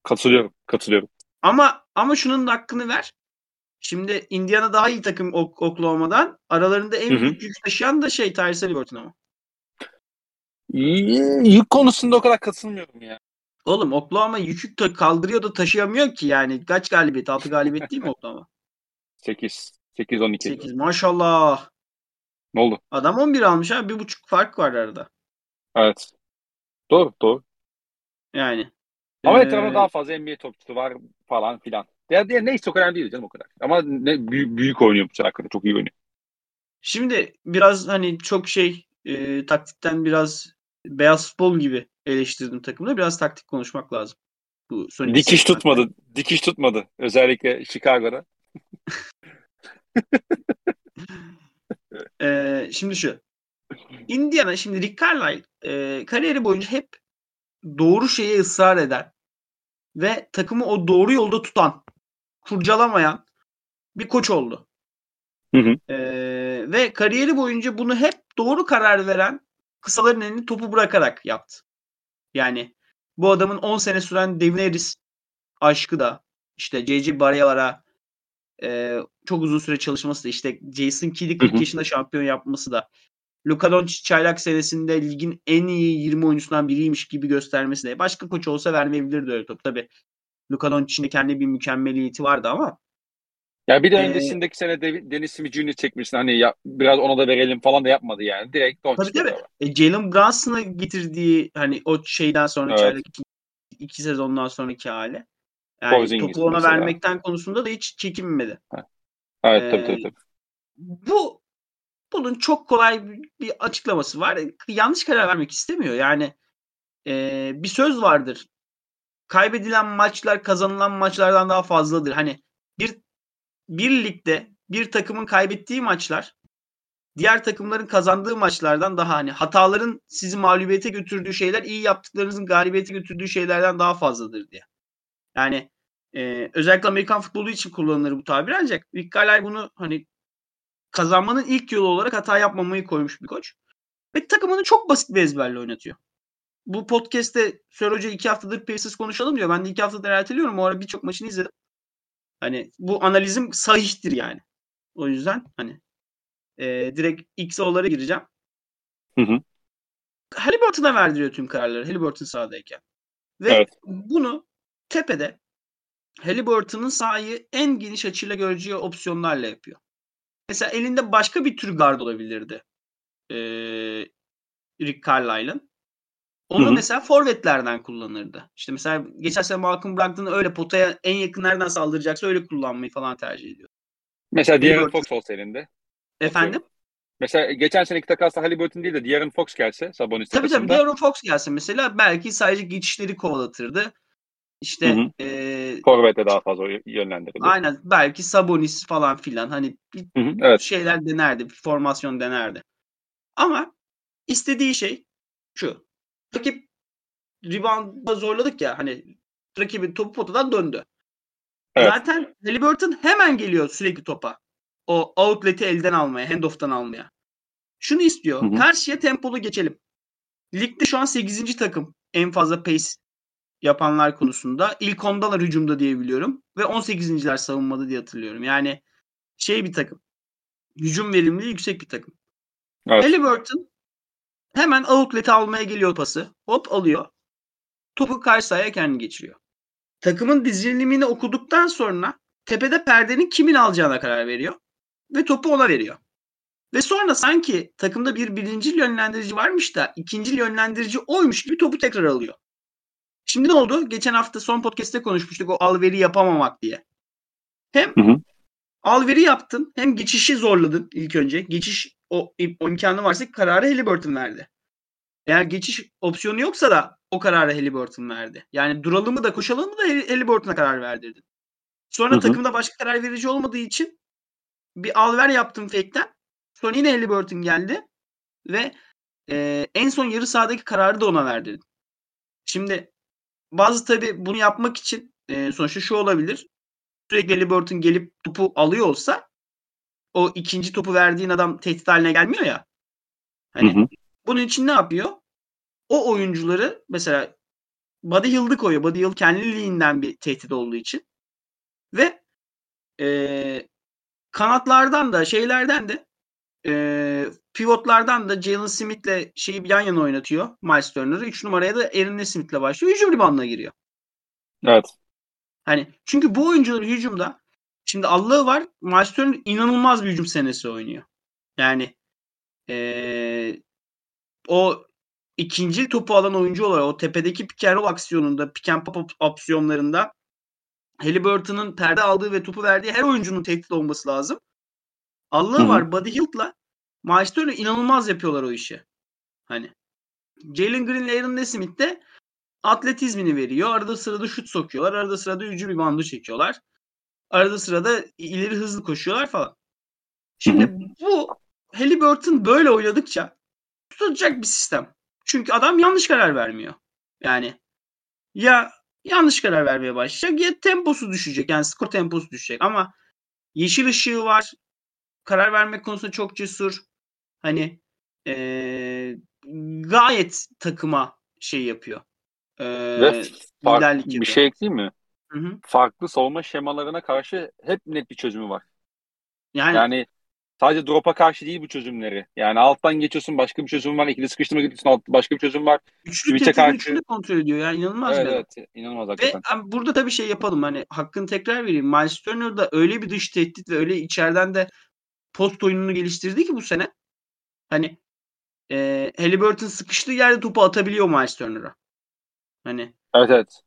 Katılıyorum. Katılıyorum. Ama ama şunun da hakkını ver. Şimdi Indiana daha iyi takım ok Oklahoma'dan. Aralarında en Hı-hı. büyük yük taşıyan da şey Tyrese Halliburton ama. Yük konusunda o kadar katılmıyorum ya. Oğlum Oklahoma yükü kaldırıyor da taşıyamıyor ki yani. Kaç galibiyet? 6 galibiyet değil mi Oklahoma? 8. 8 12. 8 maşallah. Ne oldu? Adam 11 almış ha. Bir buçuk fark var arada. Evet. Doğru doğru. Yani. Ama ee... etrafında daha fazla NBA topçusu var falan filan. Diğer, diğer neyse çok önemli değil canım o kadar. Ama ne, büyük, büyük oynuyor bu hakkında. Çok iyi oynuyor. Şimdi biraz hani çok şey e, taktikten biraz beyaz futbol gibi eleştirdim takımda. Biraz taktik konuşmak lazım. Bu son Dikiş tutmadı. Hakkında. Dikiş tutmadı. Özellikle Chicago'da. ee, şimdi şu. Indiana şimdi Rick Carlisle e, kariyeri boyunca hep doğru şeye ısrar eden ve takımı o doğru yolda tutan, kurcalamayan bir koç oldu. Hı hı. Ee, ve kariyeri boyunca bunu hep doğru karar veren kısaların elini topu bırakarak yaptı. Yani bu adamın 10 sene süren Devin Harris aşkı da işte J.J. Barriala'ra e, çok uzun süre çalışması da işte Jason Kidd'i 40 yaşında şampiyon yapması da Luka Doncic çaylak senesinde ligin en iyi 20 oyuncusundan biriymiş gibi göstermesi de başka koç olsa vermeyebilirdi öyle top. Tabi Luka Doncic'in de kendi bir mükemmeliyeti vardı ama ya bir de ee, öncesindeki sene de, Dennis Smith Jr. çekmişsin hani ya, biraz ona da verelim falan da yapmadı yani. Direkt Doncic. Tabii tabii. E, Jalen Brunson'a getirdiği hani o şeyden sonra evet. çaylak iki, iki sezondan sonraki hali. Yani Porzingis topu ona mesela. vermekten konusunda da hiç çekinmedi. Evet ee, tabii, tabii tabii. Bu bunun çok kolay bir açıklaması var. Yanlış karar vermek istemiyor. Yani e, bir söz vardır. Kaybedilen maçlar kazanılan maçlardan daha fazladır. Hani bir bir ligde bir takımın kaybettiği maçlar diğer takımların kazandığı maçlardan daha hani hataların sizi mağlubiyete götürdüğü şeyler iyi yaptıklarınızın galibiyete götürdüğü şeylerden daha fazladır diye. Yani e, özellikle Amerikan futbolu için kullanılır bu tabir ancak Rick Carlisle bunu hani kazanmanın ilk yolu olarak hata yapmamayı koymuş bir koç. Ve takımını çok basit bir ezberle oynatıyor. Bu podcast'te Sör Hoca iki haftadır Pacers konuşalım diyor. Ben de iki haftadır erteliyorum. O ara birçok maçını izledim. Hani bu analizim sahihtir yani. O yüzden hani e, direkt XO'lara gireceğim. Hı hı. Halliburton'a verdiriyor tüm kararları. Halliburton sahadayken. Ve evet. bunu tepede Halliburton'un sahayı en geniş açıyla göreceği opsiyonlarla yapıyor. Mesela elinde başka bir tür guard olabilirdi. Ee, Rick Carlisle'ın. Onu Hı-hı. mesela forvetlerden kullanırdı. İşte mesela geçen sene Malcolm Brogdon'ı öyle potaya en yakın nereden saldıracaksa öyle kullanmayı falan tercih ediyor. Mesela De'Aaron Fox olsa elinde. Efendim? Mesela geçen seneki takasla Halliburton değil de De'Aaron Fox gelse Sabonis Tabii tabii De'Aaron Fox gelse mesela belki sadece geçişleri kovalatırdı. İşte hı hı. E, Forvet'e daha fazla yönlendirildi. Aynen. Belki Sabonis falan filan. Hani bir hı hı, evet. şeyler denerdi. Bir formasyon denerdi. Ama istediği şey şu. Rakip rebound'a zorladık ya hani rakibin topu potadan döndü. Evet. Zaten Halliburton hemen geliyor sürekli topa. O outlet'i elden almaya, handoff'tan almaya. Şunu istiyor. Hı hı. Karşıya tempolu geçelim. Ligde şu an 8. takım en fazla pace yapanlar konusunda. ilk ondalar hücumda diye biliyorum. Ve 18.ler savunmada diye hatırlıyorum. Yani şey bir takım. Hücum verimliliği yüksek bir takım. Evet. Halliburton hemen outlet'i almaya geliyor pası. Hop alıyor. Topu karşı sahaya kendi geçiriyor. Takımın dizilimini okuduktan sonra tepede perdenin kimin alacağına karar veriyor. Ve topu ona veriyor. Ve sonra sanki takımda bir birinci yönlendirici varmış da ikinci yönlendirici oymuş gibi topu tekrar alıyor. Şimdi ne oldu? Geçen hafta son podcast'te konuşmuştuk o alveri yapamamak diye. Hem hı hı. alveri yaptın hem geçişi zorladın ilk önce. Geçiş o, o imkanı varsa kararı Halliburton verdi. Eğer geçiş opsiyonu yoksa da o kararı Halliburton verdi. Yani duralım mı da koşalım mı da Halliburton'a karar verdirdin. Sonra hı hı. takımda başka karar verici olmadığı için bir alver yaptım fake'ten. Sonra yine Halliburton geldi ve e, en son yarı sahadaki kararı da ona verdirdin. Şimdi bazı tabi bunu yapmak için e, sonuçta şu olabilir. Sürekli Halliburton gelip topu alıyor olsa o ikinci topu verdiğin adam tehdit haline gelmiyor ya. Hani hı hı. bunun için ne yapıyor? O oyuncuları mesela Buddy Hield'ı koyuyor. Buddy Hield kendiliğinden bir tehdit olduğu için. Ve e, kanatlardan da şeylerden de e, pivotlardan da Jalen Smith'le şeyi yan yana oynatıyor Miles Turner'ı. 3 numaraya da Aaron Smith'le başlıyor. Hücum ribandına giriyor. Evet. Hani çünkü bu oyuncular hücumda şimdi Allah'ı var Miles Turner inanılmaz bir hücum senesi oynuyor. Yani ee, o ikinci topu alan oyuncu olarak o tepedeki pick and roll aksiyonunda, pick and pop opsiyonlarında Halliburton'ın perde aldığı ve topu verdiği her oyuncunun tehdit olması lazım. Allah var Buddy Hield'la Miles Turner inanılmaz yapıyorlar o işi. Hani Jalen Green ile Aaron Nesmith de atletizmini veriyor. Arada sırada şut sokuyorlar. Arada sırada hücum bandı çekiyorlar. Arada sırada ileri hızlı koşuyorlar falan. Şimdi Hı-hı. bu Halliburton böyle oynadıkça tutacak bir sistem. Çünkü adam yanlış karar vermiyor. Yani ya yanlış karar vermeye başlayacak ya temposu düşecek. Yani skor temposu düşecek ama yeşil ışığı var. Karar vermek konusunda çok cesur. Hani ee, gayet takıma şey yapıyor. Ee, Ve fark, bir şey ekleyeyim mi? Hı-hı. Farklı savunma şemalarına karşı hep net bir çözümü var. Yani, yani sadece drop'a karşı değil bu çözümleri. Yani alttan geçiyorsun başka bir çözüm var. İkili sıkıştırma gidiyorsun alt, başka bir çözüm var. Üçlü Tweet'e karşı... üçlü kontrol ediyor ya inanılmaz evet, evet inanılmaz hakikaten. Ve burada tabii şey yapalım hani hakkını tekrar vereyim. Miles Turner'da öyle bir dış tehdit ve öyle içeriden de post oyununu geliştirdi ki bu sene. Hani e, Halliburton sıkıştığı yerde topu atabiliyor Miles Turner'a. Hani Evet evet.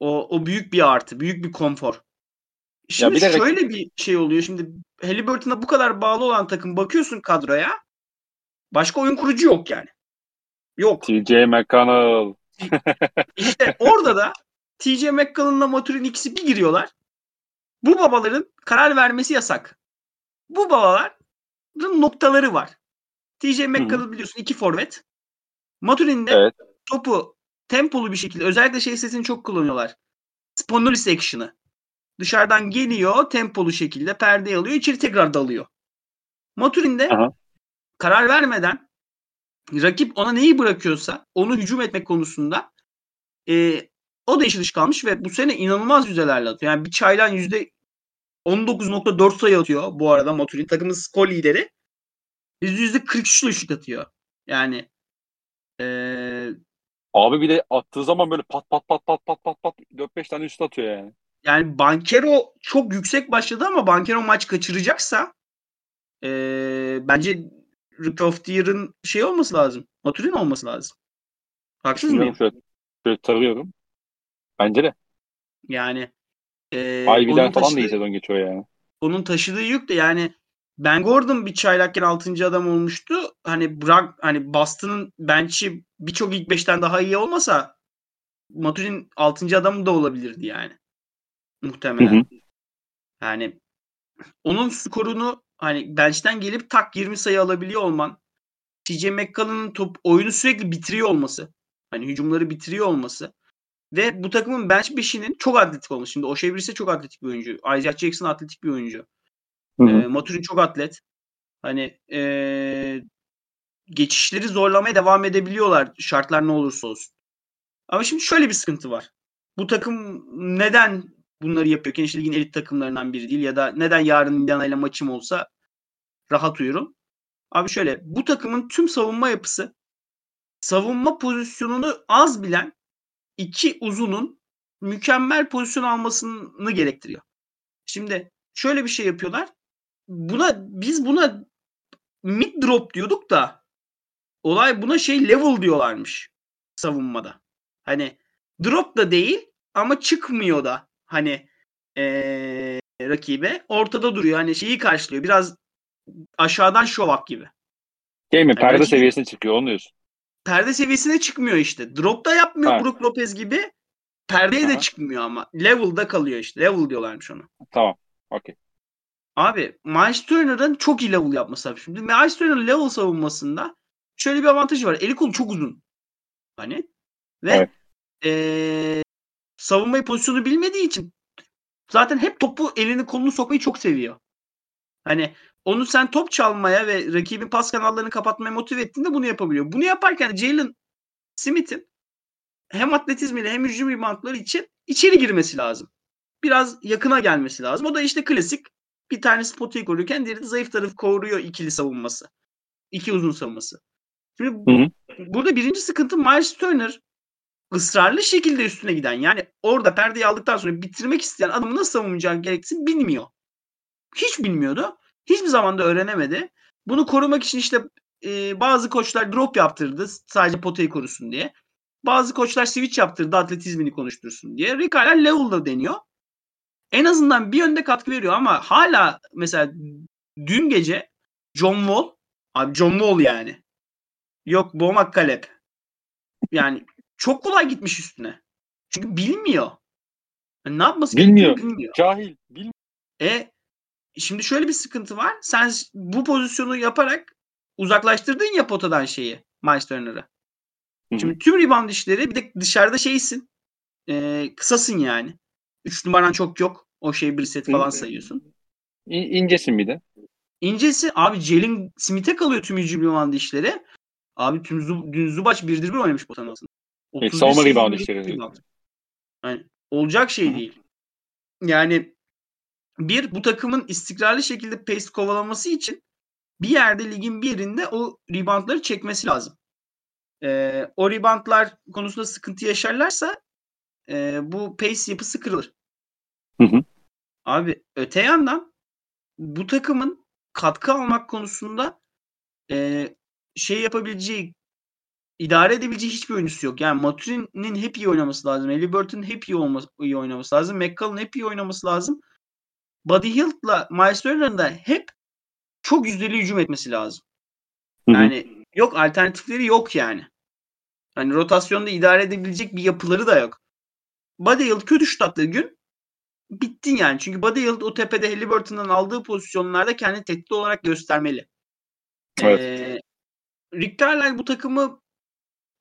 O, o büyük bir artı, büyük bir konfor. Şimdi ya bir şöyle de... bir şey oluyor. Şimdi Halliburton'a bu kadar bağlı olan takım bakıyorsun kadroya. Başka oyun kurucu yok yani. Yok. TJ McConnell. İşte orada da TJ McConnell'la Maturin ikisi bir giriyorlar. Bu babaların karar vermesi yasak. Bu babaların noktaları var. TJ McConnell biliyorsun iki forvet. Maturin de evet. topu tempolu bir şekilde özellikle şey sesini çok kullanıyorlar. Spondylis action'ı. Dışarıdan geliyor tempolu şekilde perde alıyor içeri tekrar dalıyor. Maturin de Aha. karar vermeden rakip ona neyi bırakıyorsa onu hücum etmek konusunda e, o da işi dışı kalmış ve bu sene inanılmaz yüzdelerle atıyor. Yani bir çaylan yüzde 19.4 sayı atıyor bu arada Maturin. Takımın skor lideri. %43 ile şut atıyor. Yani ee, Abi bir de attığı zaman böyle pat pat pat pat pat pat pat 4-5 tane üst atıyor yani. Yani Bankero çok yüksek başladı ama Bankero maç kaçıracaksa ee, bence Rookie of the Year'ın şey olması lazım. Maturin olması lazım. Haksız mıyım? Şöyle, şöyle tarıyorum. Bence de. Yani e, Ivy'den falan da iyi sezon geçiyor yani. Onun taşıdığı yük de yani ben Gordon bir çaylakken 6. adam olmuştu. Hani bırak hani Boston'ın bench'i birçok ilk 5'ten daha iyi olmasa Maturin 6. adamı da olabilirdi yani. Muhtemelen. Hı hı. Yani onun skorunu hani bench'ten gelip tak 20 sayı alabiliyor olman TJ McCollum'un top oyunu sürekli bitiriyor olması. Hani hücumları bitiriyor olması. Ve bu takımın bench 5'inin çok atletik olması. Şimdi O'Shea ise çok atletik bir oyuncu. Isaiah Jackson atletik bir oyuncu. Hı hı. E, Maturin çok atlet. Hani e, geçişleri zorlamaya devam edebiliyorlar şartlar ne olursa olsun. Ama şimdi şöyle bir sıkıntı var. bu takım neden bunları yapıyor? Kendi ligin elit takımlarından biri değil ya da neden yarın Indiana ile maçım olsa rahat uyurum. Abi şöyle bu takımın tüm savunma yapısı savunma pozisyonunu az bilen iki uzunun mükemmel pozisyon almasını gerektiriyor. Şimdi şöyle bir şey yapıyorlar. Buna biz buna mid drop diyorduk da olay buna şey level diyorlarmış savunmada. Hani drop da değil ama çıkmıyor da hani ee, rakibe ortada duruyor. Hani şeyi karşılıyor. Biraz aşağıdan şovak gibi. Değil mi? Yani Perde rakip- seviyesine çıkıyor onu diyorsun. Perde seviyesine çıkmıyor işte. Drop da yapmıyor Evet. Brook Lopez gibi. Perdeye de Aha. çıkmıyor ama. Level'da kalıyor işte. Level diyorlarmış ona. Tamam. Okey. Abi Miles Turner'ın çok iyi level yapması lazım. Şimdi Miles Turner'ın level savunmasında şöyle bir avantajı var. Eli kolu çok uzun. Hani ve Evet. eee, savunmayı pozisyonu bilmediği için zaten hep topu elini kolunu sokmayı çok seviyor. Hani onu sen top çalmaya ve rakibin pas kanallarını kapatmaya motive ettiğinde bunu yapabiliyor. Bunu yaparken Jalen Smith'in hem atletizmiyle hem hücum reboundları için içeri girmesi lazım. Biraz yakına gelmesi lazım. O da işte klasik bir tanesi potayı korurken diğeri de zayıf tarafı koruyor ikili savunması. İki uzun savunması. Şimdi Hı hı. burada birinci sıkıntı Miles Turner ısrarlı şekilde üstüne giden yani orada perdeyi aldıktan sonra bitirmek isteyen adamı nasıl savunacağını gerektiğini bilmiyor. Hiç bilmiyordu. Hiçbir zaman da öğrenemedi. Bunu korumak için işte e, bazı koçlar drop yaptırdı sadece potayı korusun diye. Bazı koçlar switch yaptırdı atletizmini konuştursun diye. Rick hala level'da deniyor. En azından bir yönde katkı veriyor ama hala mesela dün gece John Wall abi John Wall yani. Yok Bomak Kalep. Yani çok kolay gitmiş üstüne. Çünkü bilmiyor. Yani ne yapması Bilmiyor. bilmiyor. Cahil. Bilmiyor. E şimdi şöyle bir sıkıntı var. Sen bu pozisyonu yaparak uzaklaştırdın ya potadan şeyi Miles Turner'ı. Şimdi tüm rebound işleri bir de dışarıda şeysin. E, kısasın yani. 3 numaran çok yok. O şey bir set falan sayıyorsun. İ- İncesin bir de. İncesi abi Jalen Smith'e kalıyor tüm hücum rebound işleri. Abi tüm Zub, dün Zubac 1'dir 1 oynamış potanın altında. Evet, 31 savunma rebound 21 işleri. Yani olacak şey hı. değil. Yani bir bu takımın istikrarlı şekilde pace kovalaması için bir yerde ligin bir yerinde o reboundları çekmesi lazım. Ee, o reboundlar konusunda sıkıntı yaşarlarsa e, bu pace yapısı kırılır. Hı hı. Abi öte yandan bu takımın katkı almak konusunda e, şey yapabileceği idare edebileceği hiçbir oyuncusu yok. Yani Maturin'in hep iyi oynaması lazım. Halliburton'un hep iyi, olması, iyi oynaması lazım. McCall'ın hep iyi oynaması lazım. Buddy Hield'la Miles Turner'ın da hep çok yüzdeli hücum etmesi lazım. Hı hı. Yani yok alternatifleri yok yani. Hani rotasyonda idare edebilecek bir yapıları da yok. Buddy Hield kötü şut attığı gün bittin yani. Çünkü Buddy Hield o tepede Halliburton'dan aldığı pozisyonlarda kendini tehdit olarak göstermeli. Evet. Ee, Rick Carlisle bu takımı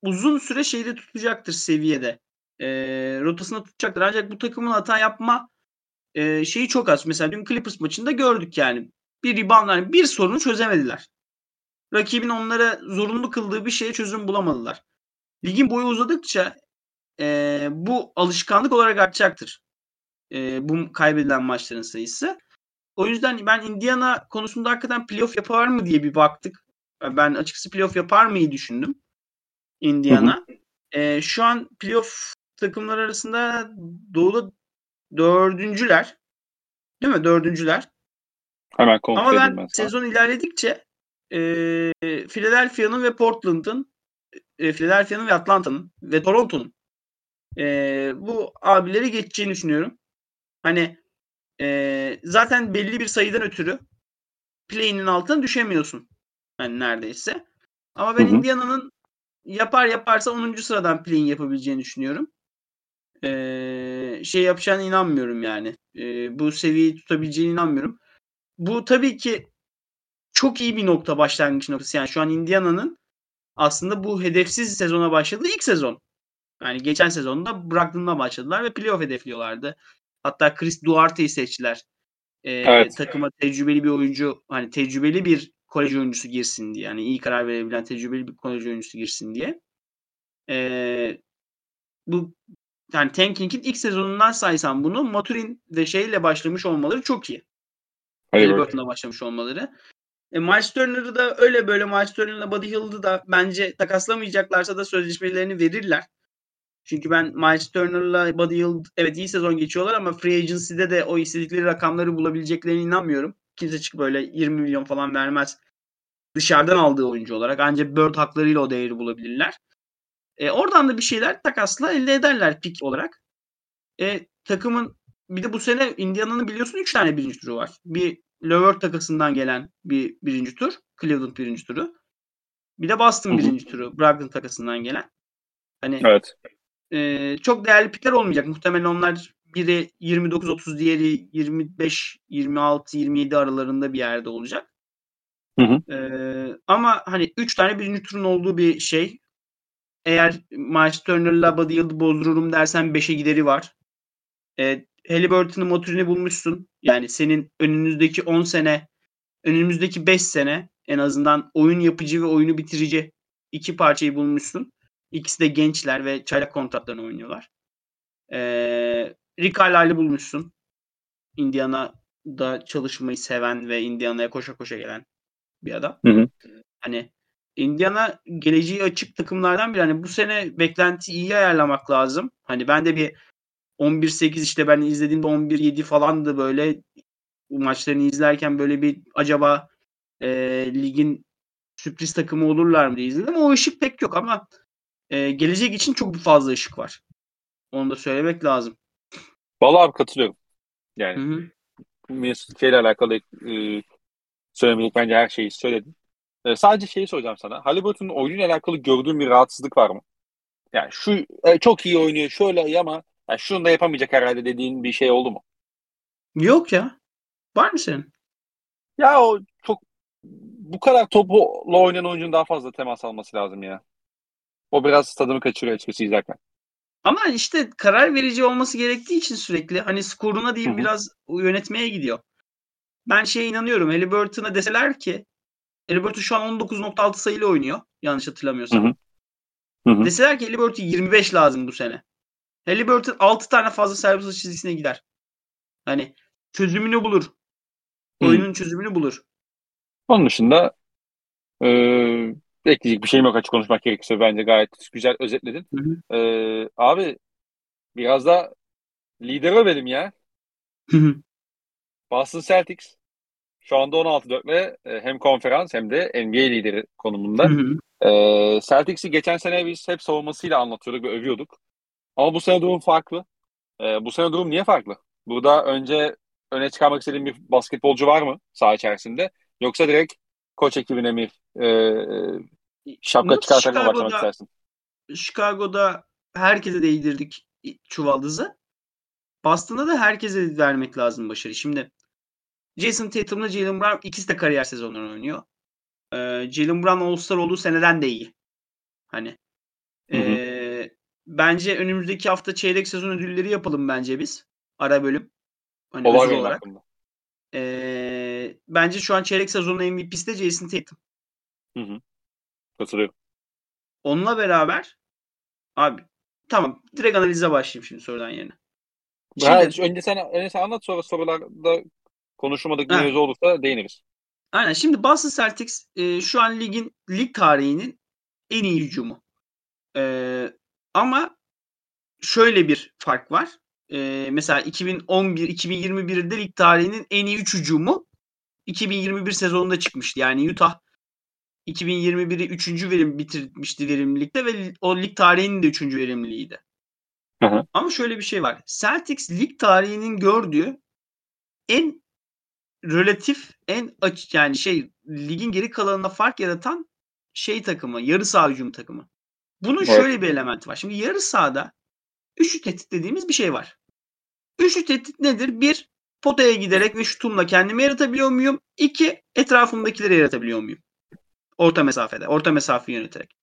uzun süre şeyde tutacaktır seviyede. Ee, rotasında tutacaktır. Ancak bu takımın hata yapma e, şeyi çok az. Mesela dün Clippers maçında gördük yani. Bir rebound yani bir sorunu çözemediler. Rakibin onlara zorunlu kıldığı bir şeye çözüm bulamadılar. Ligin boyu uzadıkça e, bu alışkanlık olarak artacaktır. E, bu kaybedilen maçların sayısı. O yüzden ben Indiana konusunda hakikaten playoff yapar mı diye bir baktık. Ben açıkçası playoff yapar mıyı düşündüm. Indiana. E, şu an playoff takımlar arasında doğuda dördüncüler. Değil mi? Dördüncüler. Hemen kontrol Ama ben ben sezon ilerledikçe e, Philadelphia'nın ve Portland'ın e, Philadelphia'nın ve Atlanta'nın ve Toronto'nun e, bu abileri geçeceğini düşünüyorum. Hani e, zaten belli bir sayıdan ötürü play'inin altına düşemiyorsun. Hani neredeyse. Ama ben. Indiana'nın yapar yaparsa 10. sıradan play'in yapabileceğini düşünüyorum. E, şey yapacağına inanmıyorum yani. E, bu seviyeyi tutabileceğine inanmıyorum. Bu tabii ki çok iyi bir nokta başlangıç noktası. Yani şu an Indiana'nın aslında bu hedefsiz sezona başladığı ilk sezon. Yani geçen sezonda Brogdon'la başladılar ve playoff hedefliyorlardı. Hatta Chris Duarte'yi seçtiler. Ee, Evet. Takıma tecrübeli bir oyuncu, hani tecrübeli bir kolej oyuncusu girsin diye. Yani iyi karar verebilen tecrübeli bir kolej oyuncusu girsin diye. Ee, bu yani tanking'in ilk sezonundan saysam bunu Maturin ve şeyle başlamış olmaları çok iyi. Halliburton'la başlamış olmaları. E, Miles Turner'ı da öyle böyle Miles Turner'la Buddy Hield'ı da bence takaslamayacaklarsa da sözleşmelerini verirler. Çünkü ben Miles Turner'la Buddy Hield evet iyi sezon geçiyorlar ama Free Agency'de de o istedikleri rakamları bulabileceklerine inanmıyorum. Kimse çıkıp böyle 20 milyon falan vermez. Dışarıdan aldığı oyuncu olarak. Ancak Bird haklarıyla o değeri bulabilirler. E, oradan da bir şeyler takasla elde ederler pik olarak. E, takımın bir de bu sene Indiana'nın biliyorsun 3 tane birinci turu var. Bir Levert takasından gelen bir birinci tur. Cleveland birinci turu. Bir de Boston Hı-hı. birinci turu. Brogdon takasından gelen. Hani evet. e, çok değerli pikler olmayacak. Muhtemelen onlar biri 29-30 diğeri 25-26-27 aralarında bir yerde olacak. Hı hı. Ee, ama hani 3 tane birinci turun olduğu bir şey. Eğer Miles Turner'la Buddy Yıldız'ı bozdururum dersen 5'e gideri var. E, Halliburton'un motorunu bulmuşsun. Yani senin önümüzdeki 10 sene, önümüzdeki 5 sene en azından oyun yapıcı ve oyunu bitirici iki parçayı bulmuşsun. İkisi de gençler ve çaylak kontratlarını oynuyorlar. Ee, Rick Carlisle'ı bulmuşsun. Indiana'da çalışmayı seven ve Indiana'ya koşa koşa gelen bir adam. Hı hı. Hani Indiana geleceği açık takımlardan biri. Hani bu sene beklenti iyi ayarlamak lazım. Hani ben de bir 11-8 işte ben izlediğimde 11-7 falandı böyle bu maçlarını izlerken böyle bir acaba e, ligin sürpriz takımı olurlar mı diye izledim. O ışık pek yok ama e, gelecek için çok fazla ışık var. Onu da söylemek lazım. Vallahi abi katılıyorum. Yani Mesut şeyle alakalı e, söylemedik bence her şeyi söyledim. E, sadece şeyi soracağım sana. Halliburton'un oyunuyla alakalı gördüğün bir rahatsızlık var mı? Yani şu e, çok iyi oynuyor şöyle ama yani şunu da yapamayacak herhalde dediğin bir şey oldu mu? Yok ya. Var mı senin? Ya o çok bu kadar topla oynayan oyuncunun daha fazla temas alması lazım ya. O biraz tadımı kaçırıyor açıkçası izlerken. Ama işte karar verici olması gerektiği için sürekli hani skoruna değil Hı-hı. biraz yönetmeye gidiyor. Ben şeye inanıyorum. Halliburton'a deseler ki Halliburton şu an 19.6 sayıyla oynuyor. Yanlış hatırlamıyorsam. Hı hı. Hı Deseler ki Halliburton 25 lazım bu sene. Halliburton 6 tane fazla servis çizgisine gider. Hani çözümünü bulur. Oyunun hı. çözümünü bulur. Onun dışında e, ekleyecek bir şeyim yok açık konuşmak gerekirse. Bence gayet güzel özetledin. Hı hı. E, abi biraz da lider övelim ya. Hı hı. Boston Celtics şu anda 16-4 ve e, hem konferans hem de NBA lideri konumunda. Hı hı. E, Celtics'i geçen sene biz hep savunmasıyla anlatıyorduk ve övüyorduk. Ama bu sene durum farklı. E, bu sene durum niye farklı? Burada önce öne çıkarmak istediğin bir basketbolcu var mı saha içerisinde? Yoksa direkt koç ekibine mi e, şapka çıkartarak başlamak istersin? Chicago'da herkese değdirdik çuvaldızı. Boston'da da herkese vermek lazım başarı. Şimdi Jason Tatum'la Jalen Brown ikisi de kariyer sezonları oynuyor. Ee, Jalen Brown All-Star olduğu seneden de iyi. Hani e, bence önümüzdeki hafta çeyrek sezon ödülleri yapalım bence biz. Ara bölüm. Hani ödül olarak. E, bence şu an çeyrek sezonun MVP'si de Jason Tatum. Hı hı. Katılıyorum. Onunla beraber abi tamam direkt analize başlayayım şimdi sorudan yerine. Şimdi, ha, önce sen, önce sen anlat sonra sorularda konuşulmadık bir mevzu olursa değiniriz. Aynen. Şimdi Boston Celtics e, şu an ligin lig tarihinin en iyi hücumu. E, ama şöyle bir fark var. E, mesela 2011-2021'de lig tarihinin en iyi 3 hücumu 2021 sezonunda çıkmıştı. Yani Utah 2021'i 3. verim bitirmişti verimlilikte ve o lig tarihinin de 3. verimliliğiydi. Hı hı. Ama şöyle bir şey var. Celtics lig tarihinin gördüğü en relatif en açık yani şey ligin geri kalanına fark yaratan şey takımı, yarı saha hücum takımı. Bunun evet. şöyle bir elementi var. Şimdi yarı sahada üçlü tehdit dediğimiz bir şey var. Üçlü tehdit nedir? Bir, potaya giderek ve şutumla kendimi yaratabiliyor muyum? İki, etrafımdakileri yaratabiliyor muyum? Orta mesafede, orta mesafe yöneterek.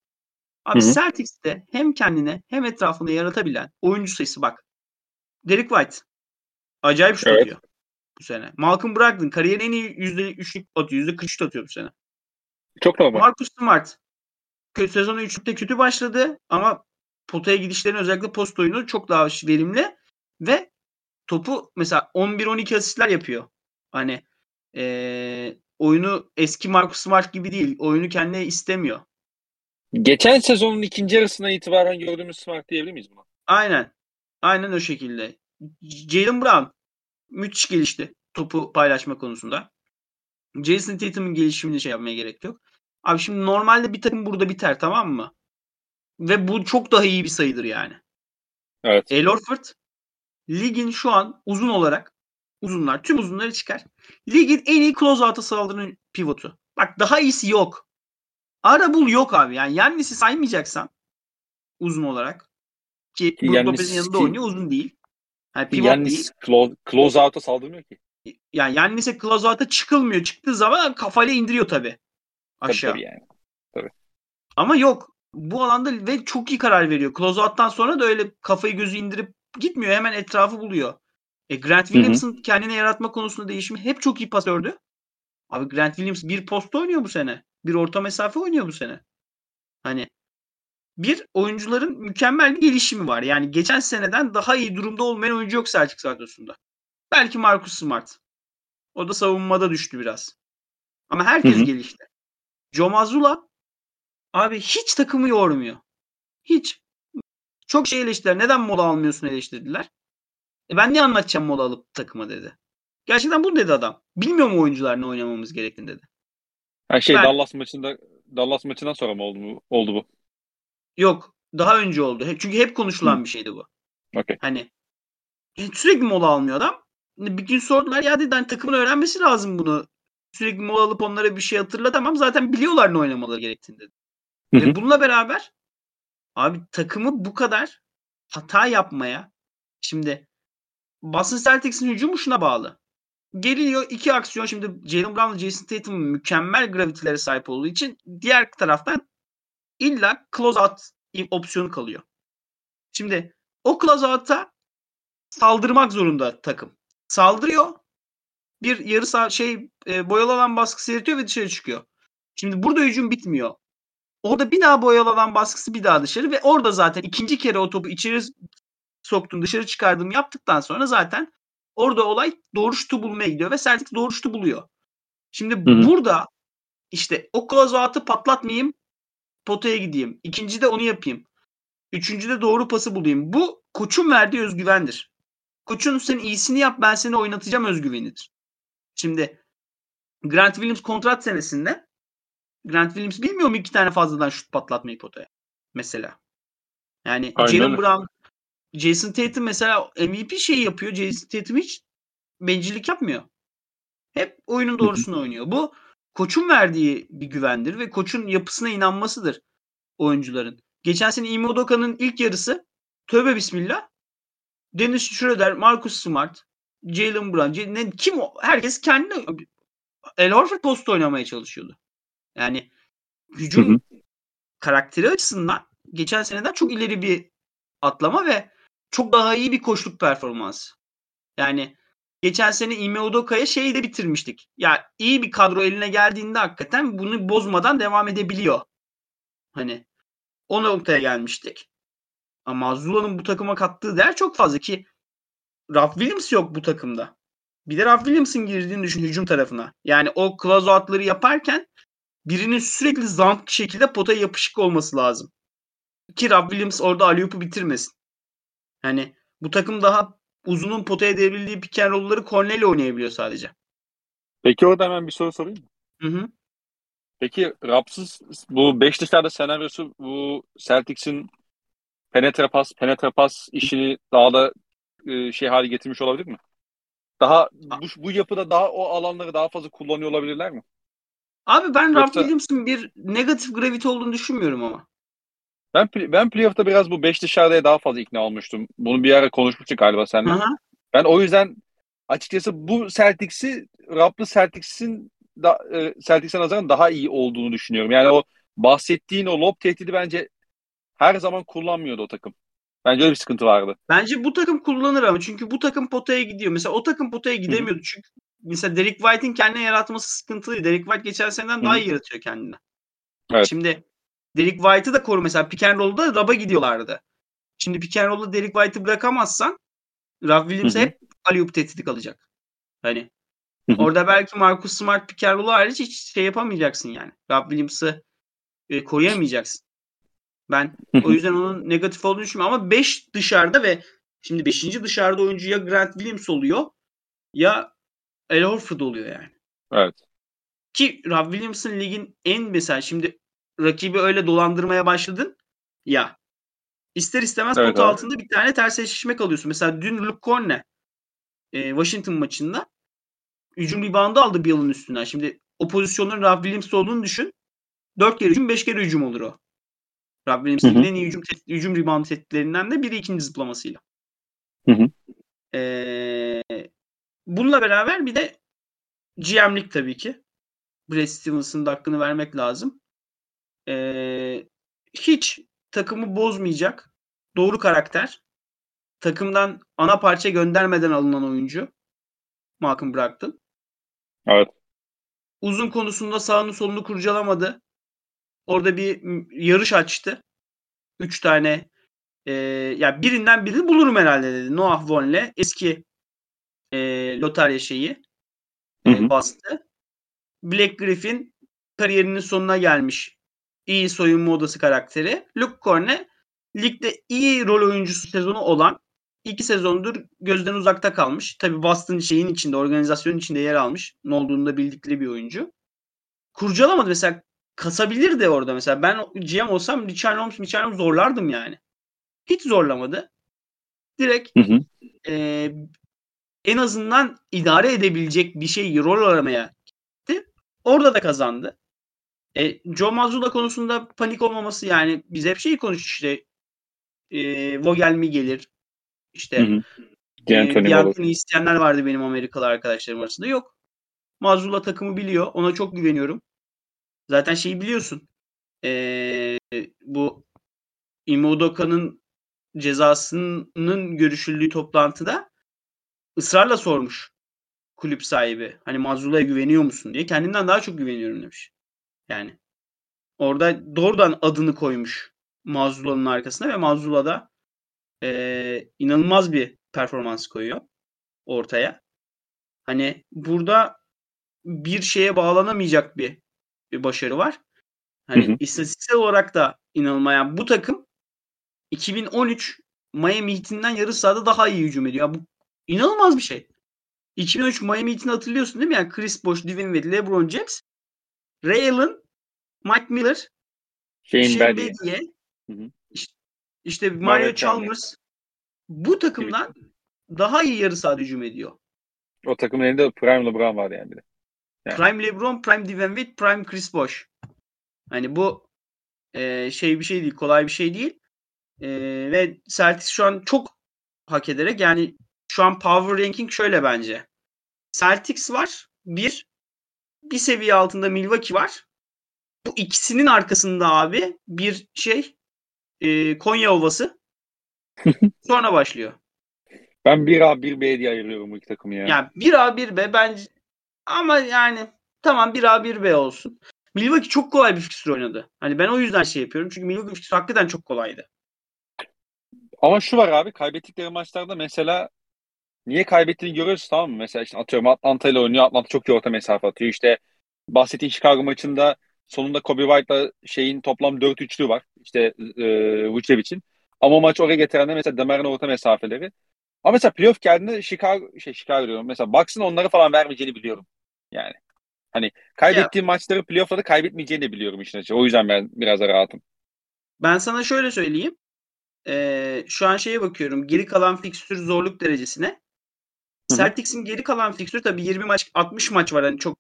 Abi Celtics'te hem kendine hem etrafında yaratabilen oyuncu sayısı bak. Derek White. Acayip şut evet. atıyor bu sene. Malcolm Brogdon kariyerin en iyi yüzde üçlük atıyor. Yüzde 43 atıyor bu sene. Çok normal. Marcus Smart sezonu üçlükte kötü başladı ama potaya gidişlerin özellikle post oyunu çok daha verimli ve topu mesela 11-12 asistler yapıyor. Hani ee, oyunu eski Marcus Smart gibi değil. Oyunu kendine istemiyor. Geçen sezonun ikinci yarısına itibaren gördüğümüz Smart diyebilir miyiz buna? Aynen. Aynen o şekilde. Jalen Brown müthiş gelişti topu paylaşma konusunda. Jason Tatum'un gelişimini şey yapmaya gerek yok. Abi şimdi normalde bir takım burada biter tamam mı? Ve bu çok daha iyi bir sayıdır yani. Evet. El Horford ligin şu an uzun olarak uzunlar tüm uzunları çıkar. Ligin en iyi closeout'a saldıran pivotu. Bak daha iyisi yok. Ara bul yok abi. Yani Yannis'i saymayacaksan uzun olarak ki Brook Lopez'in yanında oynuyor uzun değil. Yani pivot Yannis değil. Close, close out'a saldırmıyor ki. Yani Yannis'e close out'a çıkılmıyor. Çıktığı zaman kafayla indiriyor tabii. Aşağı. Tabii, tabii yani. Tabii. Ama yok. Bu alanda ve çok iyi karar veriyor. Close out'tan sonra da öyle kafayı gözü indirip gitmiyor. Hemen etrafı buluyor. E Grant Williams'ın kendine yaratma konusunda değişimi hep çok iyi pasördü. Abi Grant Williams bir posta oynuyor bu sene. Bir orta mesafe oynuyor bu sene. Hani bir oyuncuların mükemmel bir gelişimi var. Yani geçen seneden daha iyi durumda olmayan oyuncu yok Celtics kadrosunda. Belki Marcus Smart. O da savunmada düştü biraz. Ama herkes hı hı. gelişti. Joe Mazzulla abi hiç takımı yormuyor. Hiç. Çok şey eleştirdiler. Neden mola almıyorsun eleştirdiler. E ben ne anlatacağım mola alıp takıma dedi. Gerçekten bu dedi adam. Bilmiyor mu oyuncular ne oynamamız gerektiğini dedi. Her şey ben, Dallas maçında Dallas maçından sonra mı oldu, oldu bu? Yok. Daha önce oldu. Çünkü hep konuşulan Hı. bir şeydi bu. Okay. Hani sürekli mola almıyor adam. Bir gün sordular ya dedi hani takımın öğrenmesi lazım bunu. Sürekli mola alıp onlara bir şey hatırlatamam. Zaten biliyorlar ne oynamaları gerektiğini dedi. Hı hı. Ve bununla beraber abi takımı bu kadar hata yapmaya şimdi Boston Celtics'in hücumu şuna bağlı. Geliyor iki aksiyon. Şimdi Jalen Brown ve Jason Tatum mükemmel gravitilere sahip olduğu için diğer taraftan illa close out opsiyonu kalıyor. Şimdi o close out'a saldırmak zorunda takım. Saldırıyor. Bir yarı sağ şey e, boyalı alan baskısı yaratıyor ve dışarı çıkıyor. Şimdi burada hücum bitmiyor. Orada bir daha boyalı alan baskısı bir daha dışarı ve orada zaten ikinci kere o topu içeri soktun dışarı çıkardım yaptıktan sonra zaten orada olay doğru şutu bulmaya gidiyor ve Celtics doğru şutu buluyor. Şimdi Hı-hı. burada işte o closeout'ı patlatmayayım potaya gideyim. İkinci de onu yapayım. Üçüncü de doğru pası bulayım. Bu koçun verdiği özgüvendir. Koçun sen iyisini yap ben seni oynatacağım özgüvenidir. Şimdi Grant Williams kontrat senesinde Grant Williams bilmiyor mu iki tane fazladan şut patlatmayı potaya? Mesela. Yani Jalen Brown, Jason Tatum mesela MVP şeyi yapıyor. Jason Tatum hiç bencillik yapmıyor. Hep oyunun doğrusunu oynuyor. Bu koçun verdiği bir güvendir ve koçun yapısına inanmasıdır oyuncuların. Geçen sene Ime Udoka'nın ilk yarısı tövbe bismillah Dennis Schroeder, Marcus Smart, Jalen Brown, ne, kim o? Herkes kendi El Horford post oynamaya çalışıyordu. Yani hücum hı hı. karakteri açısından geçen seneden çok ileri bir atlama ve çok daha iyi bir koşluk performansı. Yani geçen sene Ime Udoka'ya şeyi de bitirmiştik. Ya iyi bir kadro eline geldiğinde hakikaten bunu bozmadan devam edebiliyor. Hani o noktaya gelmiştik. Ama Zula'nın bu takıma kattığı değer çok fazla ki Ralph Williams yok bu takımda. Bir de Ralph Williams'ın girdiğini düşün hücum tarafına. Yani o closeout'ları yaparken birinin sürekli zank şekilde potaya yapışık olması lazım. Ki Ralph Williams orada Aliyup'u bitirmesin. Yani bu takım daha uzunun potaya devrildiği pick and roll'ları Cornell oynayabiliyor sadece. Peki orada hemen bir soru sorayım mı? Hı hı. Peki Rapsız bu 5 dışarıda senaryosu bu Celtics'in penetre pas, penetre pas işini daha da e, şey hale getirmiş olabilir mi? Daha bu, bu yapıda daha o alanları daha fazla kullanıyor olabilirler mi? Abi ben Yoksa... Ralph Williams'ın bir negatif gravity olduğunu düşünmüyorum ama. Ben ben playoff'ta biraz bu 5 dışarıya daha fazla ikna olmuştum. Bunu bir ara konuşmuştuk galiba seninle. Aha. Ben o yüzden açıkçası bu Celtics'i Raplı Celtics'in da, e, Celtics'e nazaran daha iyi olduğunu düşünüyorum. Yani o bahsettiğin o lob tehdidi bence her zaman kullanmıyordu o takım. Bence öyle bir sıkıntı vardı. Bence bu takım kullanır ama çünkü bu takım potaya gidiyor. Mesela o takım potaya gidemiyordu. Hı-hı. Çünkü mesela Derek White'in kendine yaratması sıkıntılıydı. Derek White geçen seneden Hı-hı. daha iyi yaratıyor kendine. Evet. Şimdi Derek White'ı da koru mesela pick and roll'da raba gidiyorlardı. Şimdi pick and roll'da Derek White'ı bırakamazsan Ralph Williams hep alley tehdidi kalacak. Hani orada belki Marcus Smart pick and roll'u hariç hiç şey yapamayacaksın yani. Ralph Williams'ı e, koruyamayacaksın. Ben o yüzden onun negatif olduğunu düşünmüyorum ama 5 dışarıda ve şimdi 5. dışarıda oyuncu ya Grant Williams oluyor ya El Horford oluyor yani. Evet. Ki Rob Williams'ın ligin en mesela şimdi rakibi öyle dolandırmaya başladın ya ister istemez evet, pot abi. altında bir tane ters eşleşme kalıyorsun. Mesela dün Luke Corne e, Washington maçında hücum reboundu aldı bir yılın üstünden. Şimdi o pozisyonların Rob Williams olduğunu düşün. 4 kere hücum 5 kere hücum olur o. Rob Williams'ın en iyi hücum, hücum rebound tehditlerinden de biri ikinci zıplamasıyla. Hı hı. Ee, bununla beraber bir de GM'lik tabii ki. Brad Stevens'ın da hakkını vermek lazım. Ee, hiç takımı bozmayacak. Doğru karakter. Takımdan ana parça göndermeden alınan oyuncu. Malcolm Brogdon. Evet. Uzun konusunda sağını solunu kurcalamadı. Orada bir yarış açtı. Üç tane e, ya birinden birini bulurum herhalde dedi. Noah Von'le eski e, lotarya şeyi e, bastı. Black Griffin kariyerinin sonuna gelmiş. İyi soyunma odası karakteri. Luke Corne ligde iyi rol oyuncusu sezonu olan iki sezondur gözden uzakta kalmış. Tabi Boston şeyin içinde, organizasyonun içinde yer almış. Ne olduğunu da bildikleri bir oyuncu. Kurcalamadı mesela kasabilir de orada mesela. Ben GM olsam Richard Holmes, Richard Holmes zorlardım yani. Hiç zorlamadı. Direkt hı hı. E, en azından idare edebilecek bir şey rol aramaya gitti. Orada da kazandı. E, Joe Mazzulla konusunda panik olmaması yani biz hep şeyi konuştuk işte e, Vogel mi gelir işte hı hı. E, isteyenler vardı benim Amerikalı arkadaşlarım arasında. Yok. Mazzulla takımı biliyor. Ona çok güveniyorum. Zaten şeyi biliyorsun. E, bu Imodoka'nın cezasının görüşüldüğü toplantıda ısrarla sormuş kulüp sahibi. Hani Mazula'ya güveniyor musun diye. Kendinden daha çok güveniyorum demiş. Yani orada doğrudan adını koymuş Mazula'nın arkasına ve Mazula da e, inanılmaz bir performans koyuyor ortaya. Hani burada bir şeye bağlanamayacak bir, bir başarı var. Hani hı hı. istatistiksel olarak da inanılmayan bu takım 2013 Miami Heat'inden yarı sahada daha iyi hücum ediyor. Ya bu inanılmaz bir şey. 2013 Miami Heat'ini hatırlıyorsun değil mi? Yani Chris Bosh, Divin Wade, LeBron James, Ray Allen, Mike Miller, Shane, Bedie, işte, işte Mario, Mario Chalmers bu takımdan daha iyi yarı sahada hücum ediyor. O takımın elinde Prime LeBron var yani bir de. Yani. Prime LeBron, Prime Divin Wade, Prime Chris Bosh. Hani bu e, şey bir şey değil, kolay bir şey değil. E, ve Celtics şu an çok hak ederek yani şu an power ranking şöyle bence. Celtics var. Bir. Bir seviye altında Milwaukee var. Bu ikisinin arkasında abi bir şey e, Konya Ovası. Sonra başlıyor. Ben 1A 1B diye ayırıyorum bu iki takımı ya. Yani 1A 1B bence ama yani tamam 1A 1B olsun. Milwaukee çok kolay bir fikstür oynadı. Hani ben o yüzden şey yapıyorum. Çünkü Milwaukee fikstür hakikaten çok kolaydı. Ama şu var abi kaybettikleri maçlarda mesela niye kaybettiğini görüyoruz tamam mı? Mesela işte atıyorum Atlanta ile oynuyor. Atlanta çok iyi orta mesafe atıyor. İşte bahsettiğin Chicago maçında sonunda Kobe White'la şeyin toplam 4 üçlü var. İşte e, Vucevic'in. Ama maç oraya getirenler mesela Demar'ın orta mesafeleri. Ama mesela playoff geldiğinde Chicago, şey Chicago diyorum. Mesela Bucks'ın onları falan vermeyeceğini biliyorum. Yani. Hani kaybettiğim ya. maçları playoff'ta da kaybetmeyeceğini de biliyorum işin açığı. O yüzden ben biraz da rahatım. Ben sana şöyle söyleyeyim. Ee, şu an şeye bakıyorum. Geri kalan fikstür zorluk derecesine. Celtics'in geri kalan fikstürü tabii 20 maç 60 maç var. Hani çok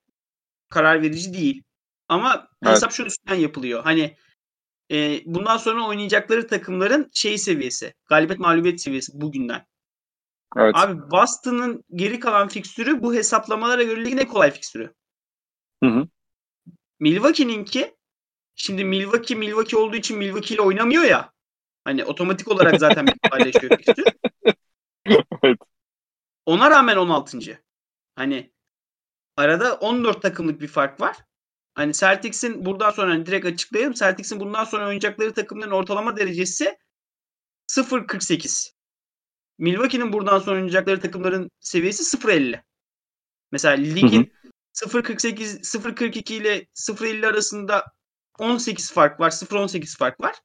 karar verici değil. Ama evet. hesap şu üstünden yapılıyor. Hani e, bundan sonra oynayacakları takımların şey seviyesi. Galibiyet mağlubiyet seviyesi bugünden. Evet. Abi Boston'ın geri kalan fikstürü bu hesaplamalara göre ligin en kolay fikstürü. Hı hı. Milwaukee'ninki şimdi Milwaukee Milwaukee olduğu için Milwaukee ile oynamıyor ya. Hani otomatik olarak zaten bir kolaylaşıyor fikstür. evet. Ona rağmen 16. Hani arada 14 takımlık bir fark var. Hani Celtics'in buradan sonra hani direkt açıklayalım. Celtics'in bundan sonra oynayacakları takımların ortalama derecesi 0.48. Milwaukee'nin buradan sonra oynayacakları takımların seviyesi 0.50. Mesela ligin 0.48 0.42 ile 0.50 arasında 18 fark var. 0.18 fark var.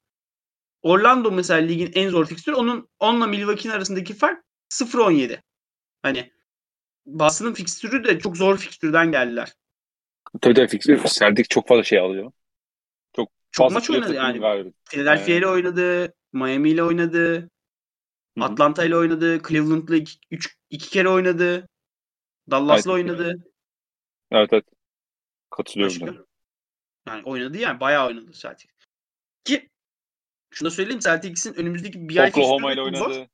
Orlando mesela ligin en zor fikstürü. Onun onunla Milwaukee'nin arasındaki fark 0.17. Hani Boston'ın fikstürü de çok zor fikstürden geldiler. Tabii tabii fikstür. Celtic çok fazla şey alıyor. Çok, çok maç oynadı yani. Philadelphia ile oynadı. Miami ile oynadı. Atlanta ile oynadı. Cleveland'la iki, üç, iki kere oynadı. Dallas'la evet, oynadı. Evet evet. Katılıyorum ben. Yani oynadı yani. Bayağı oynadı Celtics. Ki şunu da söyleyeyim Celtics'in önümüzdeki bir ay Oklahoma ile oynadı.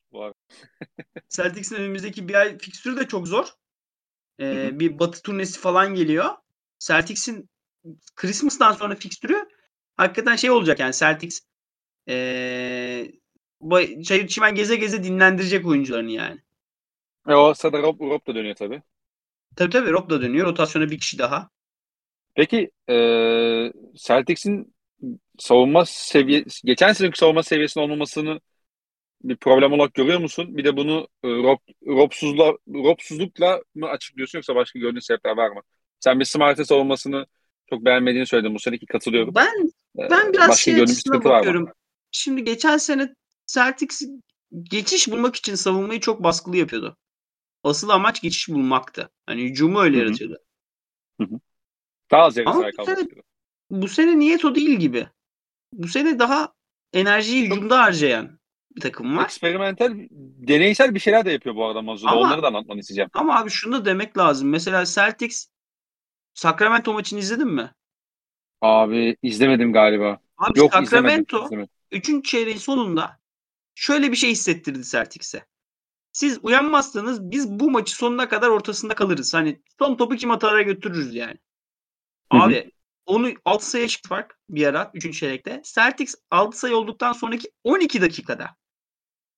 Celtics'in önümüzdeki bir ay fikstürü de çok zor. Ee, bir batı turnesi falan geliyor. Celtics'in Christmas'tan sonra fikstürü hakikaten şey olacak yani Celtics ee, çayır çimen geze geze dinlendirecek oyuncularını yani. E o sırada Rob, Rob da dönüyor tabii. Tabii tabii Rob da dönüyor. Rotasyona bir kişi daha. Peki e, Celtics'in savunma seviyesi, geçen seneki savunma seviyesinin olmamasını bir problem olarak görüyor musun? Bir de bunu e, Rob, Robsuzla, Robsuzlukla mı açıklıyorsun yoksa başka gördüğün sebepler var mı? Sen bir Smart'ın savunmasını çok beğenmediğini söyledin bu seneki katılıyorum. Ben e, ben biraz başka şey açısına bakıyorum. Şimdi geçen sene Celtics geçiş bulmak için savunmayı çok baskılı yapıyordu. Asıl amaç geçiş bulmaktı. Hani hücumu öyle Hı-hı. yaratıyordu. Hı-hı. Daha az yarı sahaya kalmak Bu sene niyet o değil gibi. Bu sene daha enerjiyi hücumda harcayan bir takım var. Eksperimental, deneysel bir şeyler de yapıyor bu arada Mazuda. Onları da anlatmanı isteyeceğim. Ama abi şunu da demek lazım. Mesela Celtics Sacramento maçını izledin mi? Abi izlemedim galiba. Abi Yok, Sacramento 3. çeyreğin sonunda şöyle bir şey hissettirdi Celtics'e. Siz uyanmazsanız biz bu maçı sonuna kadar ortasında kalırız. Hani son topu kim atara götürürüz yani. Hı-hı. Abi onu 6 sayı çıktı fark bir ara 3. çeyrekte. Celtics 6 sayı olduktan sonraki 12 dakikada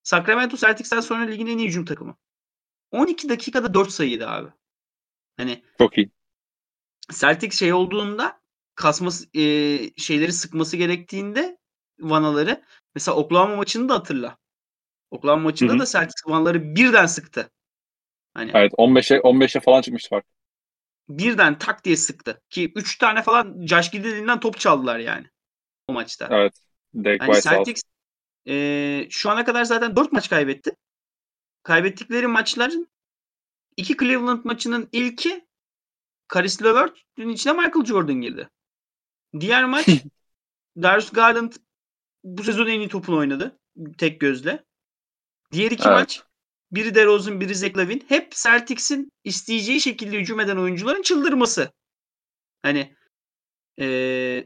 Sacramento Celtics'ten sonra ligin en iyi hücum takımı. 12 dakikada 4 sayıydı abi. Hani çok iyi. Celtics şey olduğunda kasması e, şeyleri sıkması gerektiğinde vanaları mesela Oklahoma maçını da hatırla. Oklahoma maçında Hı-hı. da Celtics vanaları birden sıktı. Hani Evet 15'e 15'e falan çıkmıştı fark. Birden tak diye sıktı. Ki 3 tane falan Josh Giddey'den top çaldılar yani o maçta. Evet. Derek hani Celtics e, şu ana kadar zaten 4 maç kaybetti. Kaybettikleri maçların iki Cleveland maçının ilki Karis Levert'ün içine Michael Jordan girdi. Diğer maç Darius Garland bu sezon en iyi topunu oynadı. Tek gözle. Diğer iki evet. maç biri DeRozan, biri Zach Lavin. Hep Celtics'in isteyeceği şekilde hücum eden oyuncuların çıldırması. Hani e,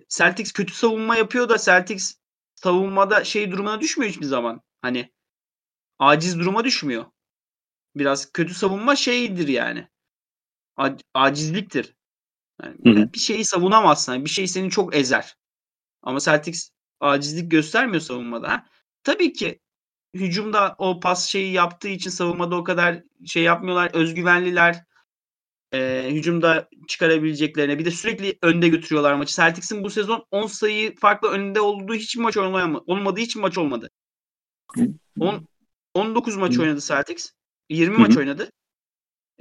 Celtics kötü savunma yapıyor da Celtics savunmada şey durumuna düşmüyor hiçbir zaman. Hani aciz duruma düşmüyor. Biraz kötü savunma şeydir yani. A- acizliktir. Yani bir şeyi savunamazsın. Yani bir şey seni çok ezer. Ama Celtics acizlik göstermiyor savunmada. Ha? Tabii ki hücumda o pas şeyi yaptığı için savunmada o kadar şey yapmıyorlar. Özgüvenliler. E, hücumda çıkarabileceklerine. Bir de sürekli önde götürüyorlar maçı. Celtics'in bu sezon 10 sayı farklı önde olduğu hiç maç olmadı. Olmadığı için maç olmadı. 10, 19 maç oynadı Celtics. 20 maç oynadı.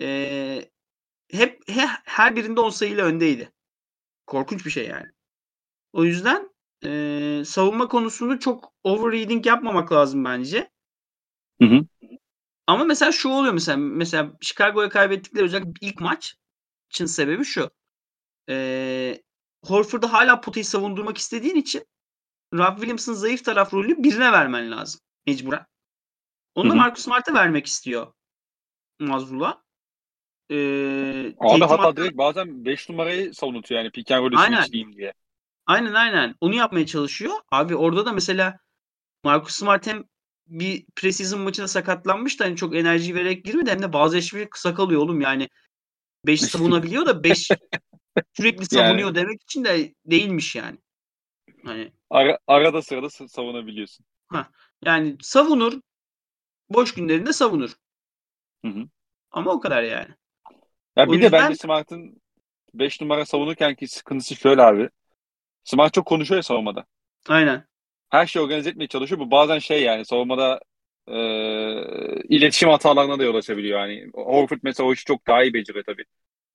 E, hep he, her birinde 10 sayıyla öndeydi. Korkunç bir şey yani. O yüzden e, savunma konusunu çok overreading yapmamak lazım bence. Hı hı. Ama mesela şu oluyor mesela mesela Chicago'ya kaybettikleri özellikle ilk maç için sebebi şu. E, Horford'u hala potayı savundurmak istediğin için Rob Williams'ın zayıf taraf rolü birine vermen lazım mecburen. Onu da Marcus Smart'a vermek istiyor Mazlul'a. Ee, Abi hatta direkt bazen 5 numarayı savunutuyor yani pick and roll'ü diye. Aynen aynen. Onu yapmaya çalışıyor. Abi orada da mesela Marcus Smart hem bir preseason maçında sakatlanmış da hani çok enerji vererek girmedi hem de bazı eşleri kısa kalıyor oğlum yani. 5 savunabiliyor da 5 sürekli savunuyor yani. demek için de değilmiş yani. Hani Ara, arada sırada savunabiliyorsun. Ha, yani savunur. Boş günlerinde savunur. Hı hı. Ama o kadar yani. Ya o bir yüzden... de bence Smart'ın 5 numara savunurken ki sıkıntısı şöyle abi. Smart çok konuşuyor ya savunmada. Aynen. Her şeyi organize etmeye çalışıyor. Bu bazen şey yani savunmada e, iletişim hatalarına da yol açabiliyor. Yani Horford mesela o işi çok daha iyi beceriyor tabii.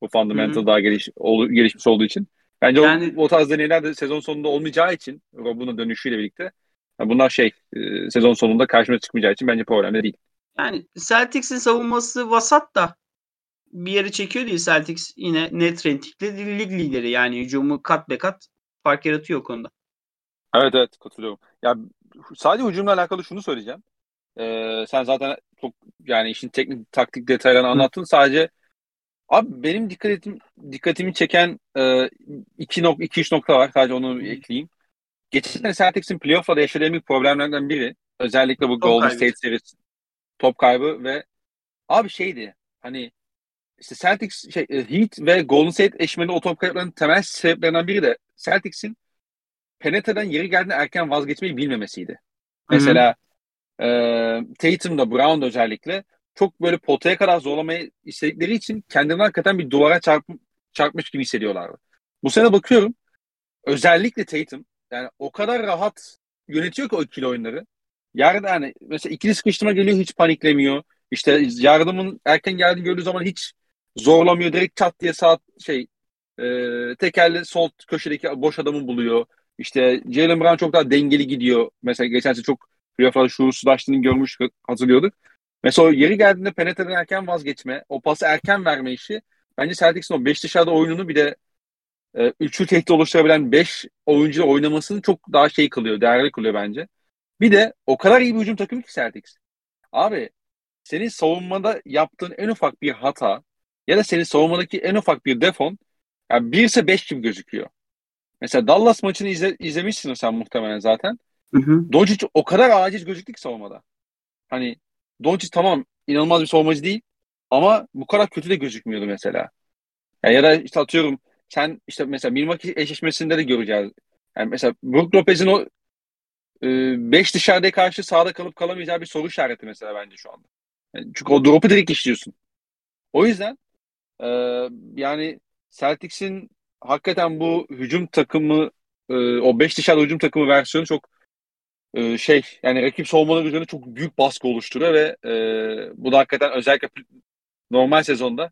Bu fundamental Hı-hı. daha geliş, ol, gelişmiş olduğu için. Bence yani, o, o tarz deneyler de sezon sonunda olmayacağı için Rob'un dönüşüyle birlikte yani bunlar şey e, sezon sonunda karşımıza çıkmayacağı için bence problemli değil. Yani Celtics'in savunması vasat da bir yere çekiyor değil Celtics yine net ratingli lig lideri yani hücumu kat be kat fark yaratıyor konuda. Evet evet katılıyorum. Ya sadece hücumla alakalı şunu söyleyeceğim. Ee, sen zaten çok yani işin teknik taktik detaylarını anlattın. Hı. Sadece abi benim dikkatim dikkatimi çeken e, iki nok iki üç nokta var. Sadece onu Hı. ekleyeyim. Geçen sene Celtics'in playoff'larda yaşadığı en büyük problemlerden biri özellikle bu top Golden kaybı. State serisi top kaybı ve abi şeydi hani işte Celtics şey, e, Heat ve Golden State eşmeli o top kayıplarının temel sebeplerinden biri de Celtics'in penetre'den yeri geldiğinde erken vazgeçmeyi bilmemesiydi. Mesela e, Tatum'da, Brown'da özellikle çok böyle potaya kadar zorlamayı istedikleri için kendilerini hakikaten bir duvara çarp, çarpmış gibi hissediyorlardı. Bu sene bakıyorum özellikle Tatum yani o kadar rahat yönetiyor ki o ikili oyunları. Yerde yani mesela ikili sıkıştırma geliyor hiç paniklemiyor. İşte yardımın erken geldiğini gördüğü zaman hiç zorlamıyor. Direkt çat diye sağ şey e, tekerle sol köşedeki boş adamı buluyor. İşte Jalen Brown çok daha dengeli gidiyor. Mesela geçen sene çok playoff'larda şuursuzlaştığını görmüş hatırlıyorduk. Mesela o yeri geldiğinde penetreden erken vazgeçme, o pası erken verme işi bence Celtics'in o 5 dışarıda oyununu bir de e, üçlü tehdit oluşturabilen 5 oyuncu oynamasını çok daha şey kılıyor, değerli kılıyor bence. Bir de o kadar iyi bir hücum takımı ki Celtics. Abi senin savunmada yaptığın en ufak bir hata ya da senin savunmadaki en ufak bir defon yani 1 ise 5 gibi gözüküyor. Mesela Dallas maçını izle, izlemişsin sen muhtemelen zaten. Hı hı. Doncic o kadar aciz gözüktü ki savunmada. Hani Doncic tamam inanılmaz bir savunmacı değil ama bu kadar kötü de gözükmüyordu mesela. Yani ya da işte atıyorum sen işte mesela Milwaukee eşleşmesinde de göreceğiz. Yani mesela Brook Lopez'in o 5 e, dışarıda karşı sağda kalıp kalamayacağı bir soru işareti mesela bence şu anda. Yani çünkü o drop'u direkt işliyorsun. O yüzden e, yani Celtics'in hakikaten bu hücum takımı e, o 5 dışarıda hücum takımı versiyonu çok e, şey yani rakip savunmaları üzerine çok büyük baskı oluşturuyor ve e, bu da hakikaten özellikle normal sezonda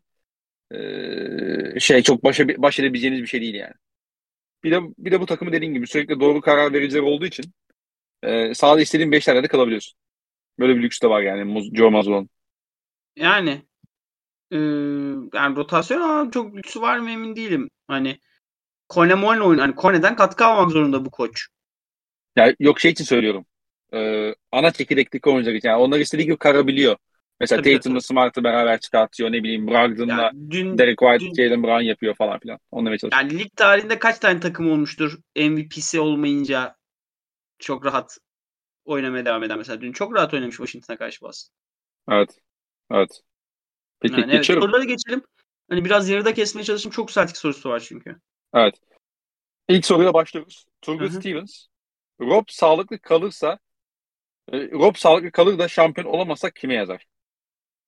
e, şey çok başa, baş edebileceğiniz bir şey değil yani. Bir de bir de bu takımı dediğin gibi sürekli doğru karar vericiler olduğu için e, sahada istediğin 5 de kalabiliyorsun. Böyle bir lüks de var yani Joe Mazzulo'nun. Yani e, yani rotasyon ama çok lüksü var mı emin değilim. Hani Kone Moyne oyun hani Kone'den katkı almak zorunda bu koç. Ya yok şey için söylüyorum. Ee, ana çekirdekteki oyuncular için. Yani onlar istediği gibi karabiliyor. Mesela tabii, Tatum'la Smart'ı beraber çıkartıyor. Ne bileyim Brogdon'la yani Derek White, dün, Jalen Brown yapıyor falan filan. Onunla çalışıyor. Yani lig tarihinde kaç tane takım olmuştur MVP'si olmayınca çok rahat oynamaya devam eden mesela. Dün çok rahat oynamış Washington'a karşı Boston. Evet. Evet. Peki yani geçiyorum. Evet, geçelim. Hani biraz yarıda kesmeye çalıştım. Çok sertik sorusu var çünkü. Evet. İlk soruyla başlıyoruz. Turgut Stevens. Rob sağlıklı kalırsa e, Rob sağlıklı kalır da şampiyon olamazsak kime yazar?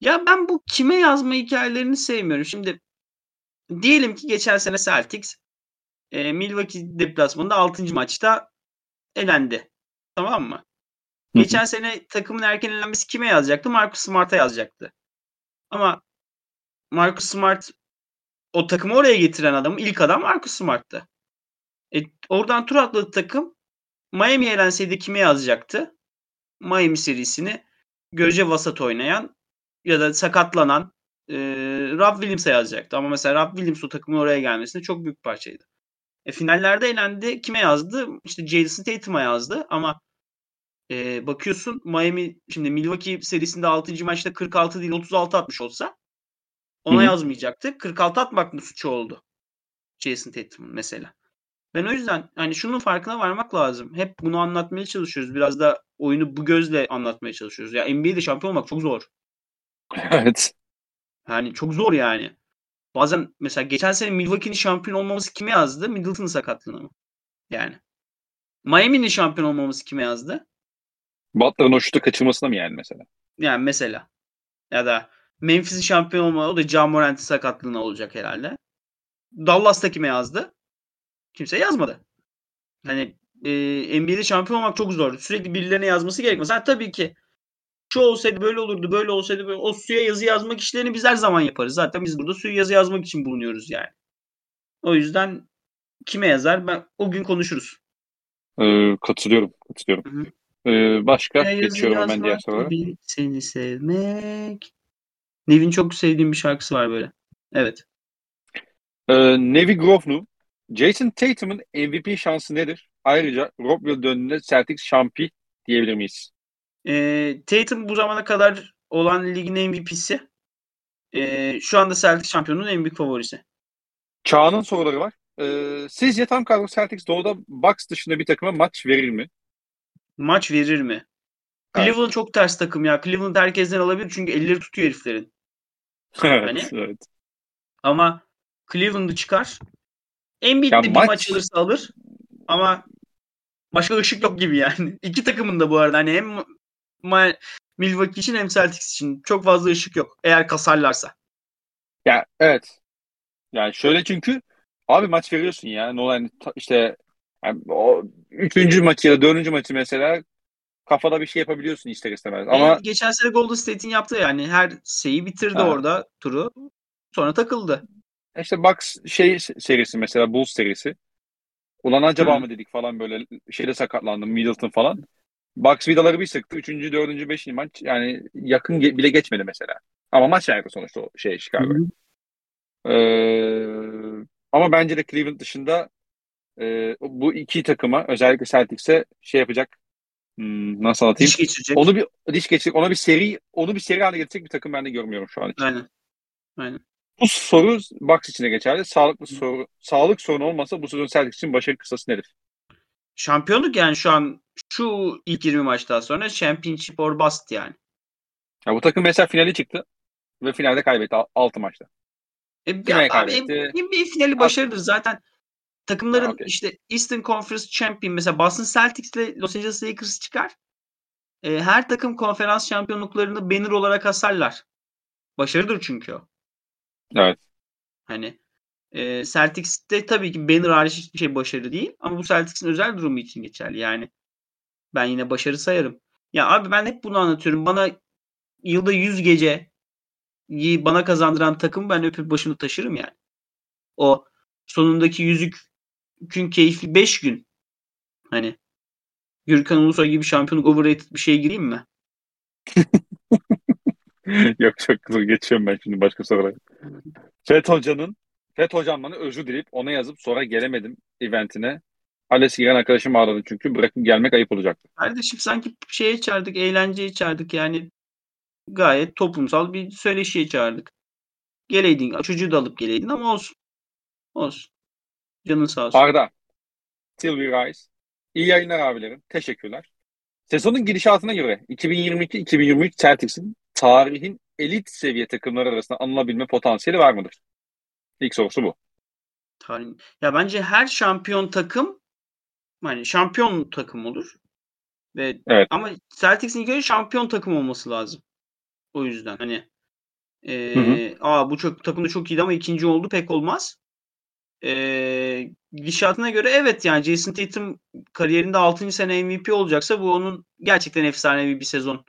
Ya ben bu kime yazma hikayelerini sevmiyorum. Şimdi diyelim ki geçen sene Celtics e, Milwaukee deplasmanında 6. maçta elendi. Tamam mı? Geçen sene takımın erken elenmesi kime yazacaktı? Marcus Smart'a yazacaktı. Ama Marcus Smart o takımı oraya getiren adam ilk adam Marcus Smart'tı. E, oradan tur atladı takım. Miami elenseydi kime yazacaktı? Miami serisini görece vasat oynayan ya da sakatlanan e, Rob Williams'a yazacaktı. Ama mesela Rob Williams o takımın oraya gelmesinde çok büyük parçaydı. E, finallerde elendi. Kime yazdı? İşte Jason Tatum'a yazdı ama e, bakıyorsun Miami şimdi Milwaukee serisinde 6. maçta 46 değil 36 atmış olsa ona Hı-hı. yazmayacaktı. 46 atmak mı suçu oldu? Jason Tatum'un mesela. Ben o yüzden hani şunun farkına varmak lazım. Hep bunu anlatmaya çalışıyoruz. Biraz da oyunu bu gözle anlatmaya çalışıyoruz. Ya NBA'de şampiyon olmak çok zor. Evet. Yani çok zor yani. Bazen mesela geçen sene Milwaukee'nin şampiyon olmaması kime yazdı? Middleton'ın sakatlığına mı? Yani. Miami'nin şampiyon olmaması kime yazdı? Butler'ın o şutu kaçırmasına mı yani mesela? Yani mesela. Ya da Memphis'in şampiyon olmalı o da John Morant'in sakatlığına olacak herhalde. Dallas'ta kime yazdı? Kimse yazmadı. Hani e, NBA'de şampiyon olmak çok zor. Sürekli birilerine yazması gerekmez. Ha, tabii ki şu olsaydı böyle olurdu, böyle olsaydı böyle. O suya yazı yazmak işlerini biz her zaman yaparız. Zaten biz burada suya yazı yazmak için bulunuyoruz yani. O yüzden kime yazar? Ben o gün konuşuruz. Ee, katılıyorum, katılıyorum. Ee, başka Ne yazı geçiyorum hemen diğer gibi Seni sevmek. Nevin çok sevdiğim bir şarkısı var böyle. Evet. Ee, Nevi Grovnu, Jason Tatum'un MVP şansı nedir? Ayrıca Rob Will döndüğünde Celtics şampi diyebilir miyiz? Ee, Tatum bu zamana kadar olan ligin MVP'si. Ee, şu anda Celtics şampiyonunun en büyük favorisi. Çağan'ın soruları var. Ee, sizce tam kadro Celtics doğuda Bucks dışında bir takıma maç verir mi? Maç verir mi? Evet. Cleveland çok ters takım ya. Cleveland herkesten alabilir çünkü elleri tutuyor heriflerin. Evet, Hani? evet. Ama Cleveland'ı çıkar. Embiid de bir maç- maç alırsa alır. Ama başka ışık yok gibi yani. İki takımın da bu arada hani hem Ma- Milwaukee için hem Celtics için çok fazla ışık yok. Eğer kasarlarsa. Ya evet. Yani şöyle çünkü abi maç veriyorsun ya. Nolan işte yani o üçüncü maçı ya da dördüncü maçı mesela kafada bir şey yapabiliyorsun ister istemez. Ama E, geçen sene Golden State'in yaptığı yani her şeyi bitirdi Ha. orada turu. Sonra takıldı. işte Bucks şey serisi mesela Bulls serisi. Ulan acaba Hı. mı dedik falan böyle şeyde sakatlandım Middleton falan. Bucks vidaları bir sıktı. Üçüncü, dördüncü, beşinci maç yani yakın ge- bile geçmedi mesela. Ama maç verdi sonuçta o şey Chicago. Ee, ama bence de Cleveland dışında e, bu iki takıma özellikle Celtics'e şey yapacak hmm, nasıl anlatayım? Diş geçirecek. Onu bir diş geçecek, ona bir seri, onu bir seri haline getirecek bir takım ben de görmüyorum şu an için. Aynen. Aynen. Bu soru Bucks için de geçerli. Sağlıklı soru, sağlık sorunu olmasa bu sezon Celtics için başarı kısası nedir? Şampiyonluk yani şu an şu ilk 20 maçtan sonra championship or bust yani. Ya bu takım mesela finali çıktı ve finalde kaybetti 6 maçta. E, ya, abi kaybetti? NBA finali başarıdır zaten. Takımların Ha, okey. işte Eastern Conference Champion mesela Boston Celtics ile Los Angeles Lakers çıkar. E, her takım konferans şampiyonluklarını banner olarak asarlar. Başarıdır çünkü o. Evet. Hani e, Celtics'te tabii ki banner hariç hiçbir şey başarı değil. Ama bu Celtics'in özel durumu için geçerli. Yani ben yine başarı sayarım. Ya abi ben hep bunu anlatıyorum. Bana yılda 100 gece bana kazandıran takım ben öpüp başını taşırım yani. O sonundaki yüzük gün keyifli 5 gün. Hani Gürkan Ulusoy gibi şampiyonluk overrated bir şeye gireyim mi? Yok çok dur geçiyorum ben şimdi başka sorulara. Fet Hoca'nın Fet Hocam bana özür dileyip ona yazıp sonra gelemedim eventine. Ales giren arkadaşım ağladı çünkü bırakıp gelmek ayıp olacaktı. Kardeşim sanki şeye çağırdık, eğlenceye çağırdık yani gayet toplumsal bir söyleşiye çağırdık. Geleydin, çocuğu da alıp geleydin ama olsun. Olsun. Canın sağ olsun. Arda, Tilby Rice, iyi yayınlar abilerim. Teşekkürler. Sezonun gidişatına göre 2022-2023 Celtics'in tarihin elit seviye takımları arasında anılabilme potansiyeli var mıdır? İlk sorusu bu. Tarih- Ya bence her şampiyon takım hani şampiyon takım olur. Ve Evet. ama Celtics'in önce şampiyon takım olması lazım. O yüzden hani eee, Hı hı. aa bu çok takımda çok iyiydi ama ikinci oldu pek olmaz. Eee gidişatına göre evet yani Jason Tatum kariyerinde 6. sene MVP olacaksa bu onun gerçekten efsanevi bir sezon.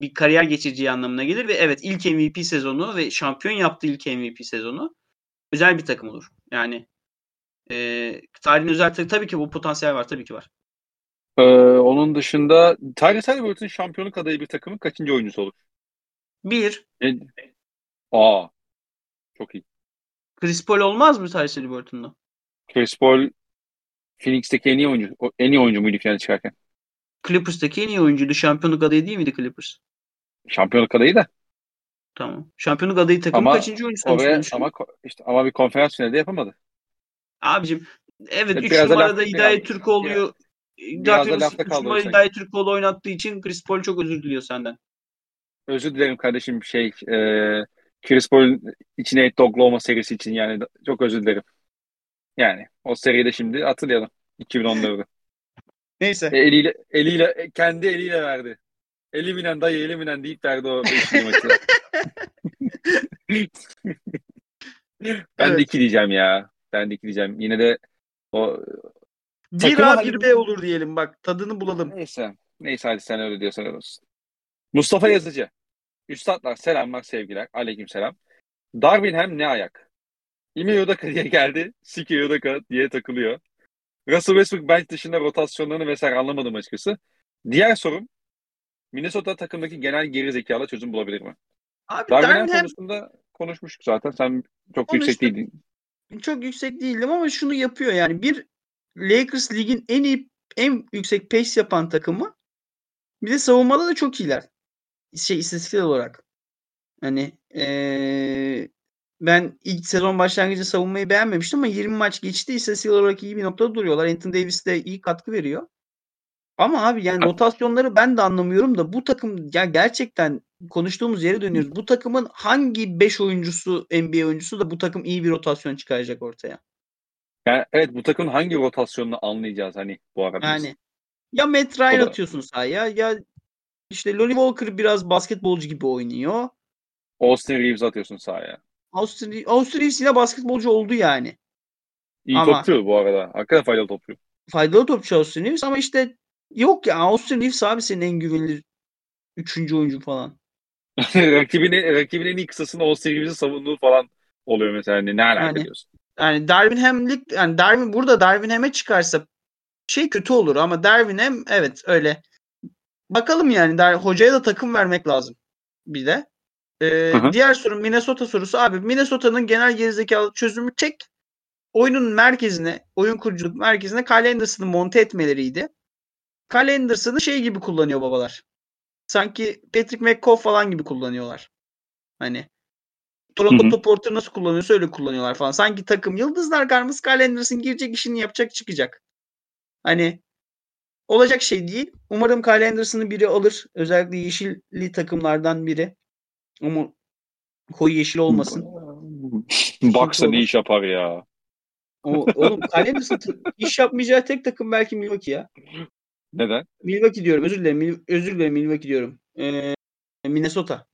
Bir kariyer geçireceği anlamına gelir ve evet ilk MVP sezonu ve şampiyon yaptığı ilk MVP sezonu özel bir takım olur. Yani eee tarihin özel takı tabii ki bu potansiyel var tabii ki var. Ee, onun dışında Tyrese Halliburton şampiyonluk adayı bir takımın kaçıncı oyuncusu olur? Bir, Ne? Aa, çok iyi. Chris Paul olmaz mı Tyrese Halliburton'da? Chris Paul Phoenix'teki en iyi oyuncu, en iyi oyuncu muydu finale çıkarken? Clippers'taki en iyi oyuncuydu. Şampiyonluk adayı değil miydi Clippers? Şampiyonluk adayı da. Tamam. Şampiyonluk adayı takımın Ama kaçıncı oyuncusu Oraya ama işte ama bir konferans finalde yapamadı. Abicim evet 3 Biraz da numarada Hidayet biraz- Türkoğlu'yu biraz da lafta 3 kaldı numara sanki. Hidayet Türkoğlu oynattığı için Chris Paul çok özür diliyor senden. Özür dilerim kardeşim şey e, Chris Paul'un içine et Oklahoma serisi için yani çok özür dilerim. Yani o seriyi de şimdi hatırlayalım. 2014'ü. Neyse. E, eliyle eliyle e, kendi eliyle verdi. Eliminen dayı eliminen deyip verdi o 5. maçı. ben Evet. de iki diyeceğim ya. Ben de iki diyeceğim. Yine de o Bir A bir B olur diyelim bak tadını bulalım. Neyse. Neyse hadi sen öyle diyorsan öyle olsun. Mustafa Yazıcı. Üstadlar selamlar sevgiler. Aleyküm selam. Darwin hem ne ayak? Ime Yodaka diye geldi. Siki Yodaka diye takılıyor. Russell Westbrook bench dışında rotasyonlarını vesaire anlamadım açıkçası. Diğer sorum Minnesota takımdaki genel geri zekalı çözüm bulabilir mi? Abi Darwin Ham konusunda konuşmuştuk zaten. Sen çok yüksek değildin. çok yüksek değildim ama şunu yapıyor yani bir Lakers ligin en iyi en yüksek pace yapan takımı bir de savunmada da çok iyiler. Şey istatistiksel olarak. Hani eee, ben ilk sezon başlangıcı savunmayı beğenmemiştim ama 20 maç geçti. İstatistiksel olarak iyi bir noktada duruyorlar. Anthony Davis de iyi katkı veriyor. Ama abi yani rotasyonları ben de anlamıyorum da bu takım ya gerçekten konuştuğumuz yere dönüyoruz. Bu takımın hangi 5 oyuncusu NBA oyuncusu da bu takım iyi bir rotasyon çıkaracak ortaya. Yani evet bu takımın hangi rotasyonunu anlayacağız hani bu arada biz. Yani ya Matt Ryan atıyorsun sahaya ya işte Lonnie Walker biraz basketbolcu gibi oynuyor. Austin Reeves atıyorsun sahaya. Austin, Austin Reeves yine basketbolcu oldu yani. İyi Ama- topçu bu arada. Hakikaten faydalı topçu. Faydalı topçu Austin Reeves ama işte yok ya Austin Reeves abi senin en güvenilir üçüncü oyuncu falan. rakibini, rakibin en iyi kısasını Austin Reeves'in savunduğu falan oluyor mesela. Hani ne alaka Yani- diyorsun. Yani Darwin Ham'lik yani Darwin burada Darwin Ham'e çıkarsa şey kötü olur ama Darwin Ham evet öyle. Bakalım yani Dar hocaya da takım vermek lazım bir de. Ee, Hı hı. diğer soru Minnesota sorusu abi Minnesota'nın genel gerizekalı çözümü çek. Oyunun merkezine, oyun kuruculuk merkezine Kyle Anderson'ı monte etmeleriydi. Kyle Anderson'ı şey gibi kullanıyor babalar. Sanki Patrick McCaw falan gibi kullanıyorlar. Hani Toronto Hı orta nasıl kullanıyorsa öyle kullanıyorlar falan. Sanki takım yıldızlar karması Kyle Anderson girecek işini yapacak çıkacak. Hani olacak şey değil. Umarım Kyle Anderson'ı biri alır. Özellikle yeşilli takımlardan biri. Ama koyu yeşil olmasın. Baksa ne iş yapar ya. O, oğlum Kyle Anderson iş yapmayacağı tek takım belki Milwaukee ya. Neden? Milwaukee diyorum. Özür dilerim. Mil- özür dilerim Milwaukee diyorum. Ee, Minnesota.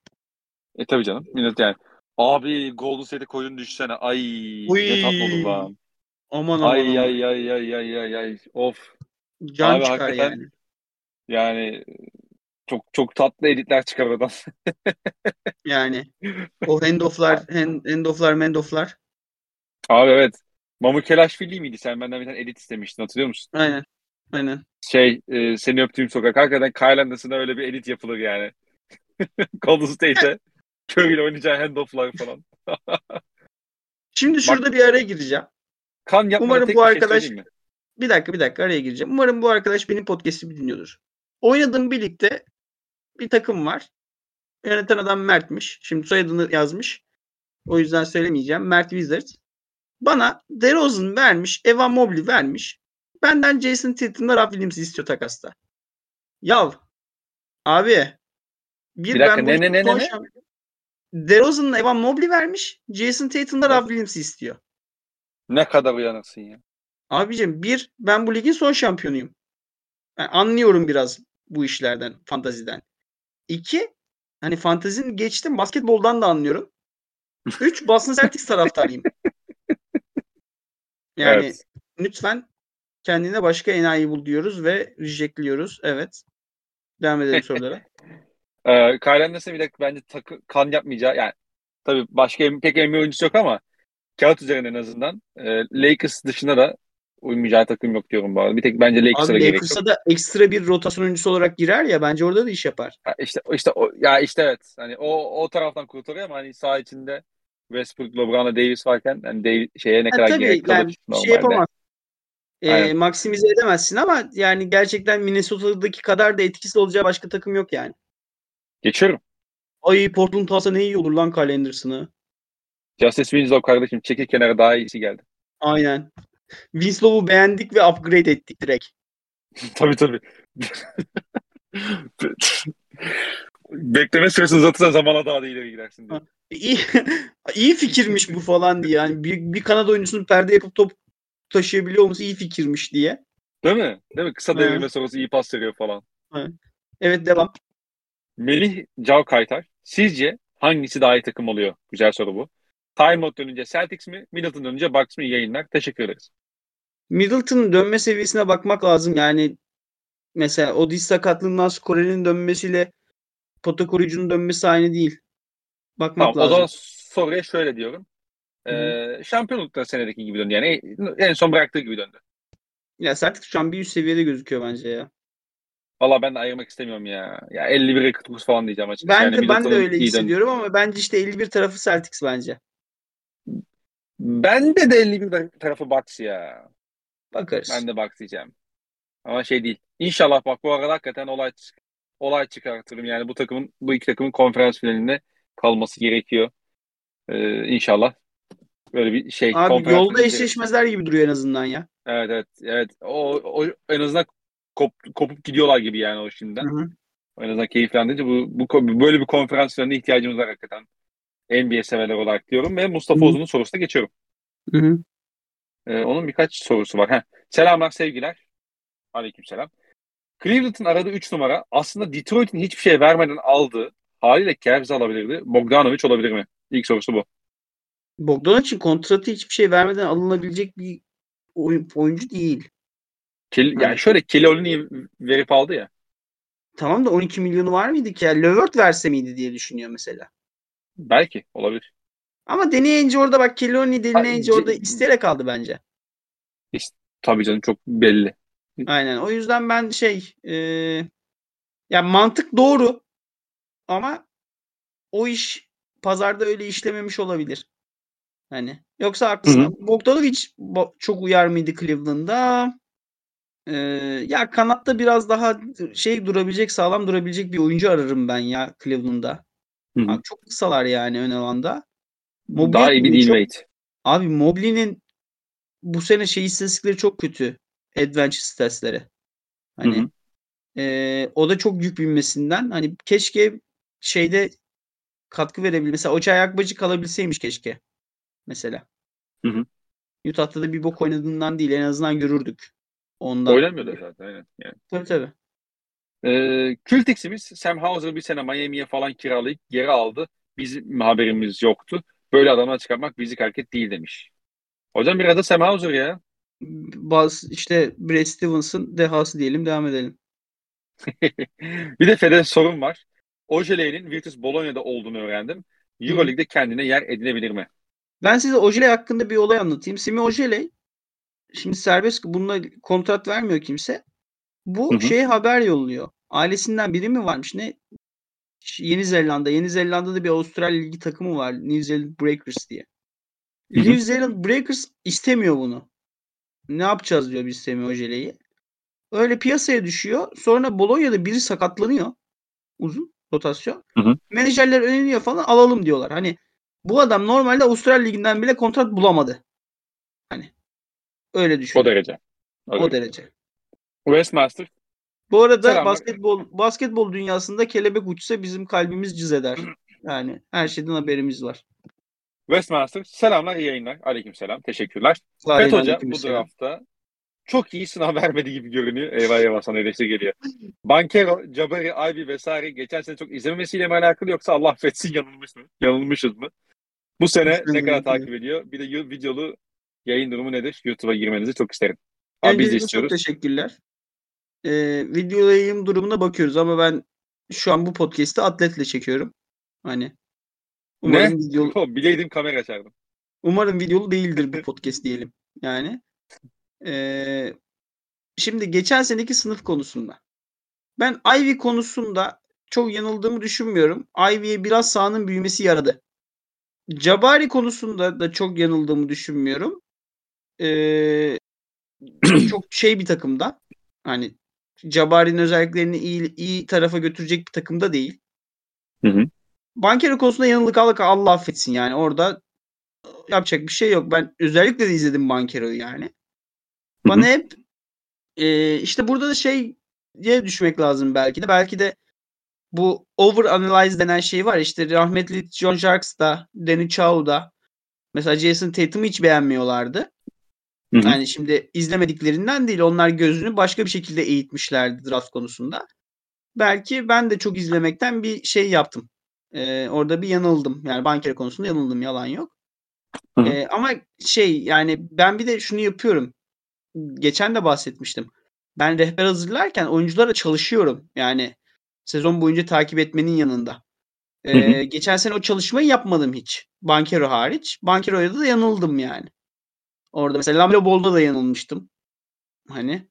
E tabii canım. Millet yani. Abi Golden State'e koyun düşsene. Ay Uy. ne tatlı olur lan. Aman aman. Ay aman. ay ay ay ay ay ay. Of. Can Abi çıkar yani. Yani çok çok tatlı editler çıkar oradan. Yani o handoff'lar, hand, handoff'lar, mendoff'lar. Abi evet. Mamu Kelaşvili miydi? Sen benden bir tane edit istemiştin hatırlıyor musun? Aynen. Aynen. Şey e, seni öptüğüm sokak. Hakikaten Kyle öyle bir edit yapılır yani. Golden State'e ile oynayacağı handoff'lar falan. Şimdi şurada bir araya gireceğim. Kan Umarım bu şey arkadaş-? Bir dakika bir dakika araya gireceğim. Umarım bu arkadaş benim podcast'imi dinliyordur. Oynadığım birlikte bir takım var. Yöneten adam Mert'miş. Şimdi soyadını yazmış. O yüzden söylemeyeceğim. Mert Wizard. Bana DeRozan vermiş. Evan Mobley vermiş. Benden Jason Tatum'la Rob Williams'ı istiyor takasta. Yav. Abi. Bir, Bir dakika, ben ne, ne, ne, ne, ne? DeRozan'la Evan Mobley vermiş. Jason Tatum'la Rob Williams'ı istiyor. Ne kadar uyanıksın ya. Abicim bir ben bu ligin son şampiyonuyum. Yani anlıyorum biraz bu işlerden, fantaziden. İki, hani fantazinin geçtim basketboldan da anlıyorum. Üç, Boston Celtics taraftarıyım. Yani Evet. lütfen kendine başka enayi bul diyoruz ve rejectliyoruz. Evet. Devam edelim sorulara. Ee, Kyle Anderson bir de bence takı, kan yapmayacağı yani tabii başka pek NBA oyuncusu yok ama kağıt üzerinde en azından e, Lakers dışında da uymayacağı takım yok diyorum bu arada. Bir tek bence Lakers'a Abi gerek yok. Da ekstra bir rotasyon oyuncusu olarak girer ya bence orada da iş yapar. Ha, İşte işte o, ya işte evet. Hani o o taraftan kurtarıyor ama hani saha içinde Westbrook, LeBron'la Davis varken hani Davis, şeye ne Ha, kadar tabii gerek kalır yani normalde. şey yapamaz. Aynen. maksimize edemezsin ama yani gerçekten Minnesota'daki kadar da etkisi olacağı başka takım yok yani. Geçiyorum. Ay Portland alsa ne iyi olur lan Kyle Anderson'ı. Justice Winslow kardeşim çekil kenara daha iyisi geldi. Aynen. Winslow'u beğendik ve upgrade ettik direkt. tabii tabii. Bekleme süresini uzatırsan zamana daha da ileri gidersin diye. İyi, iyi fikirmiş bu falan diye. Yani bir, bir Kanada oyuncusunun perde yapıp top taşıyabiliyor olması iyi fikirmiş diye. Değil mi? Değil mi? Kısa Evet. devirme sonrası iyi pas veriyor falan. Evet devam. Melih Cav Kaytar. Sizce hangisi daha iyi takım oluyor? Güzel soru bu. Time Out dönünce Celtics mi? Middleton dönünce Bucks mı? Yayınlar. Teşekkür ederiz. Middleton'ın dönme seviyesine bakmak lazım. Yani mesela o diz sakatlığından Skore'nin dönmesiyle pota koruyucunun dönmesi aynı değil. Bakmak Tamam, o zaman lazım. soruya şöyle diyorum. Hı hı. Ee, şampiyonlukta senedeki gibi döndü. Yani en son bıraktığı gibi döndü. Ya Celtics şu an bir üst seviyede gözüküyor bence ya. Valla ben de ayırmak istemiyorum ya. Ya 51'e 49 falan diyeceğim açıkçası. Ben Yani de ben de öyle döndü. hissediyorum ama bence işte 51 tarafı Celtics bence. Bende de 51 tarafı Bucks ya. Bakarız. Ben de Bucks diyeceğim. Ama şey değil. İnşallah bak bu arada hakikaten olay olay çıkartırım. Yani bu takımın bu iki takımın konferans finalinde kalması gerekiyor. Ee, inşallah. Böyle bir şey Abi yolda eşleşmezler gibi duruyor en azından ya. Evet evet evet. O, o en azından kop, kopup gidiyorlar gibi yani o şimdiden. Hı hı. En azından keyiflendirince bu, bu böyle bir konferans finaline ihtiyacımız var hakikaten. NBA severler olarak diyorum ve Mustafa Hı hı. Uzun'un sorusuna geçiyorum. Hı hı. Ee, onun birkaç sorusu var. Heh. Selamlar sevgiler. Aleykümselam. Cleveland'ın aradığı 3 numara aslında Detroit'in hiçbir şey vermeden aldığı haliyle Cavs alabilirdi. Bogdanovic olabilir mi? İlk sorusu bu. Bogdanovic'in kontratı hiçbir şey vermeden alınabilecek bir oyun, oyuncu değil. Kel, Hani- yani şöyle Kelly Olyney'i verip aldı ya. Tamam da 12 milyonu var mıydı ki? Yani Levert verse miydi diye düşünüyor mesela. Belki olabilir. Ama deneyince orada bak Kelly deneyince orada isteyerek aldı bence. Tabii canım çok belli. Aynen. O yüzden ben şey e, yani mantık doğru ama o iş pazarda öyle işlememiş olabilir. Hani yoksa haklısın. Bogdanovic bo- çok uyar mıydı Cleveland'da? Ee, ya kanatta biraz daha şey durabilecek, sağlam durabilecek bir oyuncu ararım ben ya Cleveland'da. Hı hı. Abi çok kısalar yani ön alanda. Mobley Daha iyi bir çok- deal rate. Abi Mobley'nin bu sene şey istatistikleri çok kötü. Adventure statsleri. Hani eee, o da çok yük binmesinden hani keşke şeyde katkı verebilir. Mesela Oçay Ayakbacı kalabilseymiş keşke. Mesela. Hı hı. Utah'ta da bir bok oynadığından değil en azından görürdük. Ondan. Oynamıyorlar zaten. Aynen. Yani. Tabii tabii. Ee, Kültix'imiz Sam Hauser bir sene Miami'ye falan kiralayıp geri aldı. Bizim haberimiz yoktu. Böyle adamlar çıkarmak bizik hareket değil demiş. Hocam bir adı Sam Hauser ya. Bazı işte Brad Stevens'ın dehası diyelim devam edelim. bir de Fede sorun var. Ojeley'nin Virtus Bologna'da olduğunu öğrendim. Euroleague'de kendine yer edinebilir mi? Ben size Ojeley hakkında bir olay anlatayım. Simi Ojeley şimdi serbest bununla kontrat vermiyor kimse. Bu Hı hı. şeye haber yolluyor. Ailesinden biri mi varmış ne? Yeni Zelanda. Yeni Zelanda'da bir Avustralya Ligi takımı var. New Zealand Breakers diye. Hı hı. New Zealand Breakers istemiyor bunu. Ne yapacağız diyor biz Semi Ojeley'i. Öyle piyasaya düşüyor. Sonra Bologna'da biri sakatlanıyor. Uzun rotasyon. Hı hı. Menajerler öneriyor falan alalım diyorlar. Hani bu adam normalde Avustralya Ligi'nden bile kontrat bulamadı. Hani öyle düşün. O derece. O derece. Westmaster. Bu arada Selamlar. basketbol basketbol dünyasında kelebek uçsa bizim kalbimiz cız eder. Yani her şeyden haberimiz var. Westmaster. Selamlar, iyi yayınlar. Aleykümselam. Teşekkürler. Var FET Hoca bu draftta çok iyi sınav vermedi gibi görünüyor. Eyvah eyvah sana eleştiri geliyor. Bankero, Jabari, Ivy vesaire geçen sene çok izlememesiyle mi alakalı yoksa Allah affetsin yanılmış mı? Yanılmışız mı? Bu sene ne kadar takip ediyor? Bir de videolu yayın durumu nedir? YouTube'a girmenizi çok isterim. Abi biz istiyoruz. çok teşekkürler. Ee, video yayın durumuna bakıyoruz ama ben şu an bu podcast'i atletle çekiyorum. Hani Ne? umarım videolu, Oh, bileydim kamera açardım. umarım videolu değildir bu podcast diyelim. Yani ee, şimdi geçen seneki sınıf konusunda ben Ivy konusunda çok yanıldığımı düşünmüyorum. Ivy'ye biraz sahanın büyümesi yaradı. Jabari konusunda da çok yanıldığımı düşünmüyorum. Ee, çok şey bir takımda. Hani Jabari'nin özelliklerini iyi, iyi tarafa götürecek bir takımda değil. Hı hı. Bankero konusunda yanıldık Allah, Allah affetsin yani. Orada yapacak bir şey yok. Ben özellikle de izledim Bankero'yu yani. Bana hep e, işte burada da şey diye düşmek lazım belki de. Belki de bu over analyze denen şey var. İşte rahmetli John Sharks da, Danny Chow da mesela Jason Tatum'u hiç beğenmiyorlardı. Hı hı. Yani şimdi izlemediklerinden değil. Onlar gözünü başka bir şekilde eğitmişlerdi draft konusunda. Belki ben de çok izlemekten bir şey yaptım. Ee, orada bir yanıldım. Yani banker konusunda yanıldım. Yalan yok. Hı hı. Ee, ama şey yani ben bir de şunu yapıyorum. geçen de bahsetmiştim. Ben rehber hazırlarken oyuncularla çalışıyorum. Yani sezon boyunca takip etmenin yanında. Ee, geçen sene o çalışmayı yapmadım hiç. Bankero hariç. Bankero'ya da yanıldım yani. Orada mesela Lamelo Ball'da da yanılmıştım. Hani.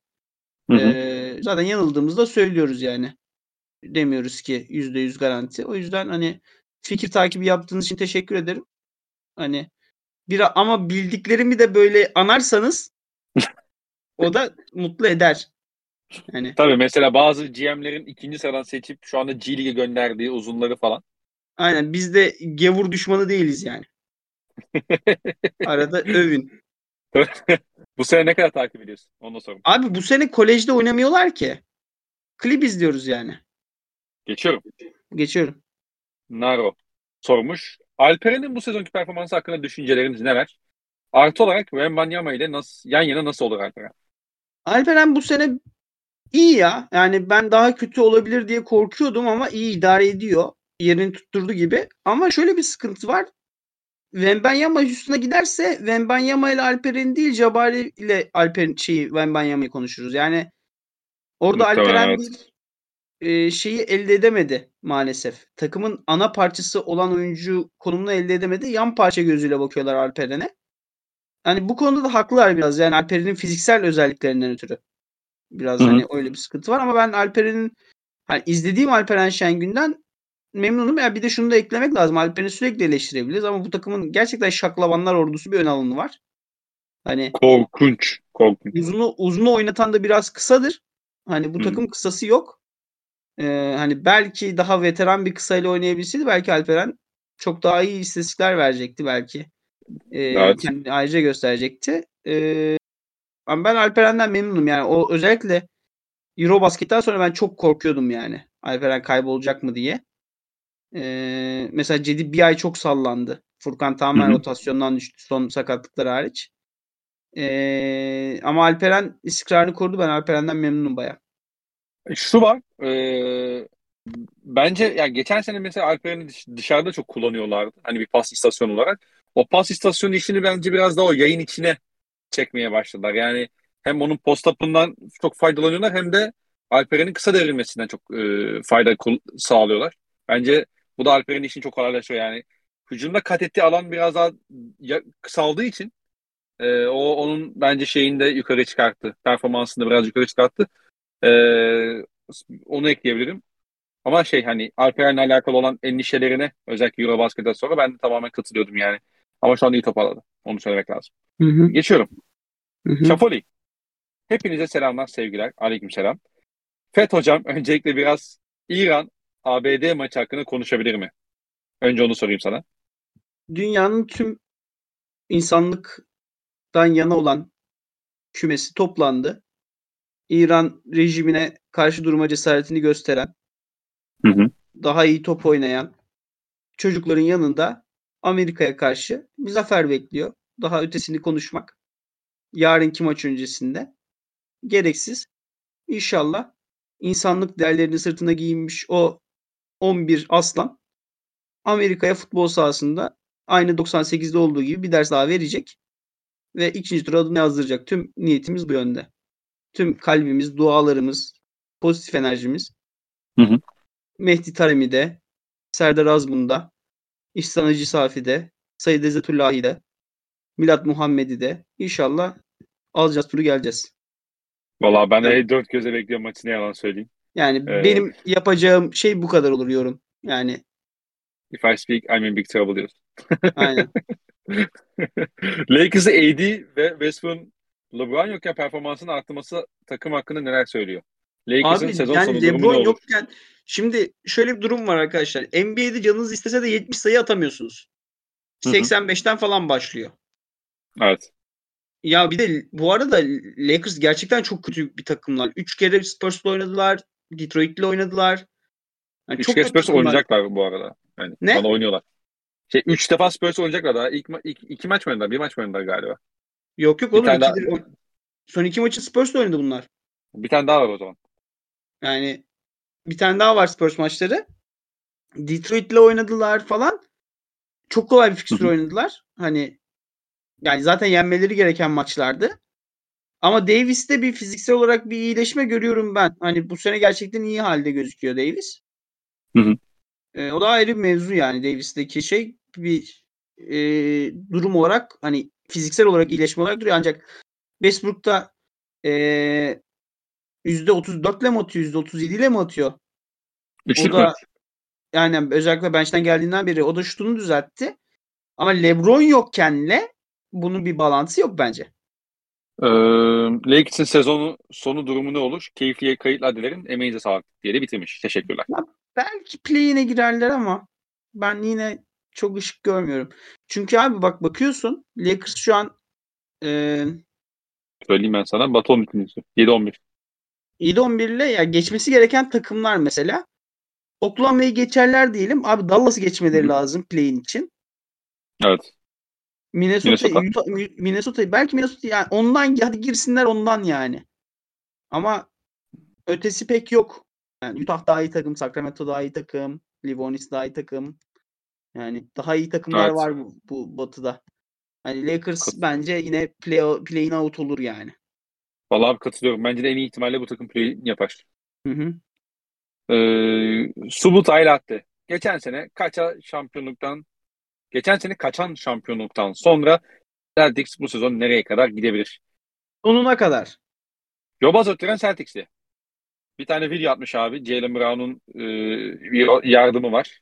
Hı hı. Ee, zaten yanıldığımızda söylüyoruz yani. Demiyoruz ki %100 garanti. O yüzden hani fikir takibi yaptığınız için teşekkür ederim. Hani bir ama bildiklerimi de böyle anarsanız o da mutlu eder. Yani Tabii mesela bazı GM'lerin ikinci sıradan seçip şu anda G League'e gönderdiği uzunları falan. aynen biz de gevur düşmanı değiliz yani. Arada övün. Bu sene ne kadar takip ediyorsun? Onu da sorayım. Abi bu sene kolejde oynamıyorlar ki. Klip izliyoruz yani. Geçiyorum. Geçiyorum. Naro sormuş. Alperen'in bu sezonki performansı hakkında düşünceleriniz neler? Artı olarak Wembanyama ile nasıl, yan yana nasıl olur Alperen? Alperen bu sene iyi ya. Yani ben daha kötü olabilir diye korkuyordum ama iyi idare ediyor. Yerini tutturdu gibi. Ama şöyle bir sıkıntı var. Wembanyama üstüne giderse Wembanyama ile Alperen değil Jabari ile Alperen şeyi Wembanyama'yı konuşuruz. Yani orada Muhtemelen Alperen evet. bir e, şeyi elde edemedi maalesef. Takımın ana parçası olan oyuncu konumunu elde edemedi. Yan parça gözüyle bakıyorlar Alperen'e. Hani bu konuda da haklılar biraz. Yani Alperen'in fiziksel özelliklerinden ötürü. Biraz Hı hı. hani öyle bir sıkıntı var ama ben Alperen'in hani izlediğim Alperen Şengün'den memnunum. Ya bir de şunu da eklemek lazım. Alperen'i sürekli eleştirebiliriz ama bu takımın gerçekten şaklabanlar ordusu bir ön alanı var. Hani Korkunç. Korkunç. uzunu uzunu oynatan da biraz kısadır. Hani bu Hı. takım kısası yok. Ee, hani belki daha veteran bir kısayla oynayabilseydi belki Alperen çok daha iyi istatistikler verecekti belki. Ee, Evet. kendini ayrıca gösterecekti. Ee, ama ben Alperen'den memnunum yani. O özellikle Eurobasket'ten sonra ben çok korkuyordum yani. Alperen kaybolacak mı diye. Ee, mesela Cedi bir ay çok sallandı. Furkan tamamen Hı hı. rotasyondan düştü son sakatlıkları hariç. Ee, ama Alperen istikrarını korudu. Ben Alperen'den memnunum baya. Şu var. e, bence yani geçen sene mesela Alperen'i dış- dışarıda çok kullanıyorlardı. Hani bir pas istasyonu olarak. O pas istasyonu işini bence biraz daha o yayın içine çekmeye başladılar. Yani hem onun post-up'ından çok faydalanıyorlar hem de Alperen'in kısa devrilmesinden çok e, fayda sağlıyorlar. Bence bu da Alperen'in işini çok kolaylaştırıyor. Yani hücumda kat ettiği alan biraz daha kısaldığı için e, o onun bence şeyini de yukarı çıkarttı. Performansını da biraz yukarı çıkarttı. E, onu ekleyebilirim. Ama şey hani Alperen'le alakalı olan endişelerine özellikle Eurobasket'ten sonra ben de tamamen katılıyordum yani. Ama şu anda iyi toparladı. Onu söylemek lazım. Hı hı. Geçiyorum. Hı hı. Şafoli. Hepinize selamlar, sevgiler. Aleykümselam. Fet hocam öncelikle biraz İran ABD maçı hakkında konuşabilir mi? Önce onu sorayım sana. Dünyanın tüm insanlıktan yana olan kümesi toplandı. İran rejimine karşı durma cesaretini gösteren, Hı hı. daha iyi top oynayan çocukların yanında Amerika'ya karşı bir zafer bekliyor. Daha ötesini konuşmak yarınki maç öncesinde gereksiz. İnşallah insanlık değerlerini sırtına giyinmiş o 11 aslan Amerika'ya futbol sahasında aynı 98'de olduğu gibi bir ders daha verecek ve ikinci tura adını yazdıracak. Tüm niyetimiz bu yönde. Tüm kalbimiz, dualarımız, pozitif enerjimiz Hı hı. Mehdi Taremi'de, Serdar Azmun'da, İhsan Hacı Safi'de, Said Ezzetullahi'de, Milat Muhammedi'de inşallah alacağız turu geleceğiz. Valla ben Evet. de dört göze bekliyorum maçı ne yalan söyleyeyim. Yani Evet. benim yapacağım şey bu kadar olur yorum. Yani If I speak, I'm in big trouble diyorsun. aynen. Lakers'ı AD ve Westbrook'un LeBron yokken performansının artması takım hakkında neler söylüyor? Lakers'ın sezon yani sonu durumu ne LeBron olur? yokken şimdi şöyle bir durum var arkadaşlar. NBA'de canınız istese de 70 sayı atamıyorsunuz. Hı hı. 85'ten falan başlıyor. Evet. Ya bir de bu arada Lakers gerçekten çok kötü bir takımlar. 3 kere Spurs'la oynadılar. Detroit'le oynadılar. Yani Üç çok kez Spurs oynayacaklar bu arada. Yani Ne? bana oynuyorlar. Şey, üç defa Spurs oynayacaklar daha. İlk, ma- ilk, iki maç mı oynadılar? Bir maç mı oynadılar galiba? Yok yok oğlum. daha- Son iki maçı Spurs'la oynadı bunlar. Bir tane daha var o zaman. Yani bir tane daha var Spurs maçları. Detroit'le oynadılar falan. Çok kolay bir fikstür oynadılar. Hani yani zaten yenmeleri gereken maçlardı. Ama Davis'te bir fiziksel olarak bir iyileşme görüyorum ben. Hani bu sene gerçekten iyi halde gözüküyor Davis. Hı hı. E, o da ayrı bir mevzu yani Davis'teki şey bir e, durum olarak hani fiziksel olarak iyileşme olarak duruyor ancak Westbrook'ta e, %34 ile mi atıyor? %37 ile mi atıyor? Üçlük o da mü? yani özellikle bench'ten geldiğinden beri o da şutunu düzeltti. Ama LeBron yokkenle bunun bir bağlantısı yok bence. Ee, Lakers'in sezonu sonu durumu ne olur? Keyifliye kayıtlı dilerim. Emeğinize sağlık diye de bitirmiş. Teşekkürler. Ya belki play'ine girerler ama ben yine çok ışık görmüyorum. Çünkü abi bak bakıyorsun Lakers şu an e, Söyleyeyim ben sana. Baton ikincisi. 7-11. 7-11 ile ya geçmesi gereken takımlar mesela Oklahoma'yı geçerler diyelim. Abi Dallas'ı geçmeleri Hı. lazım play'in için. Evet. Minnesota, Minnesota. Belki Minnesota yani ondan hadi girsinler ondan yani. Ama ötesi pek yok. Yani Utah daha iyi takım, Sacramento daha iyi takım, Livonis daha iyi takım. Yani daha iyi takımlar Evet. var bu, bu batıda. Hani Lakers Kat- bence yine play play'in out olur yani. Vallahi abi katılıyorum. Bence de en iyi ihtimalle bu takım play yapar. Hı hı. Ee, Subut Aylatte. Geçen sene kaça şampiyonluktan geçen sene kaçan şampiyonluktan sonra Celtics bu sezon nereye kadar gidebilir? Sonuna kadar. Yobaz öttüren Celtics'ti. Bir tane video atmış abi. Jalen Brown'un e, bir yardımı var.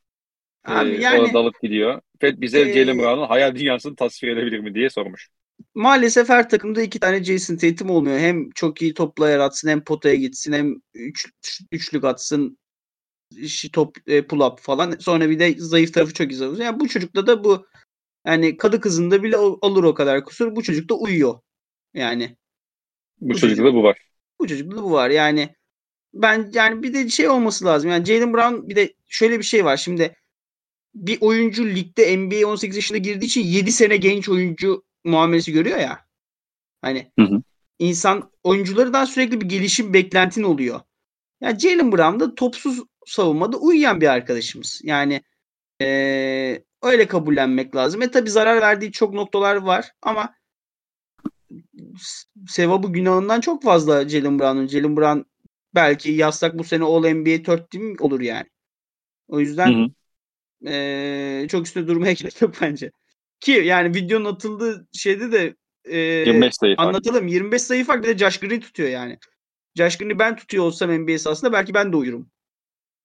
Abi Ee, yani o dalıp gidiyor. Fed bize Ee, Jalen Brown'un hayal dünyasını tasvir edebilir mi diye sormuş. maalesef her takımda iki tane Jason Tatum olmuyor. Hem çok iyi topla yaratsın hem potaya gitsin hem üç, üçlük atsın işi top e, pull up falan. Sonra bir de zayıf tarafı çok iyi. Yani bu çocukta da bu yani kadı kızında bile ol- olur o kadar kusur. Bu çocuk da uyuyor. Yani Bu, Bu çocukta çocuk- bu var. bu çocukta da bu var. Yani ben yani bir de şey olması lazım. Yani Jalen Brown bir de şöyle bir şey var. Şimdi bir oyuncu ligde NBA 18 yaşında girdiği için 7 sene genç oyuncu muamelesi görüyor ya. Hani Hı hı. insan oyunculardan sürekli bir gelişim beklentin oluyor. Ya Jalen Brown da topsuz savunmada uyuyan bir arkadaşımız. Yani eee, öyle kabullenmek lazım. E tabi zarar verdiği çok noktalar var ama sevabı günahından çok fazla Jalen Brown'un. Jalen Brown belki yazsak bu sene All NBA 4 team olur yani. O Hı yüzden hı. eee, çok üstüne durmaya gerek yok bence. Ki yani videonun atıldığı şeyde de eee, 25 sayı anlatalım. 25 sayı fark bir de Josh Green tutuyor yani. Josh Green'i ben tutuyor olsam NBA sahasında belki ben de uyurum.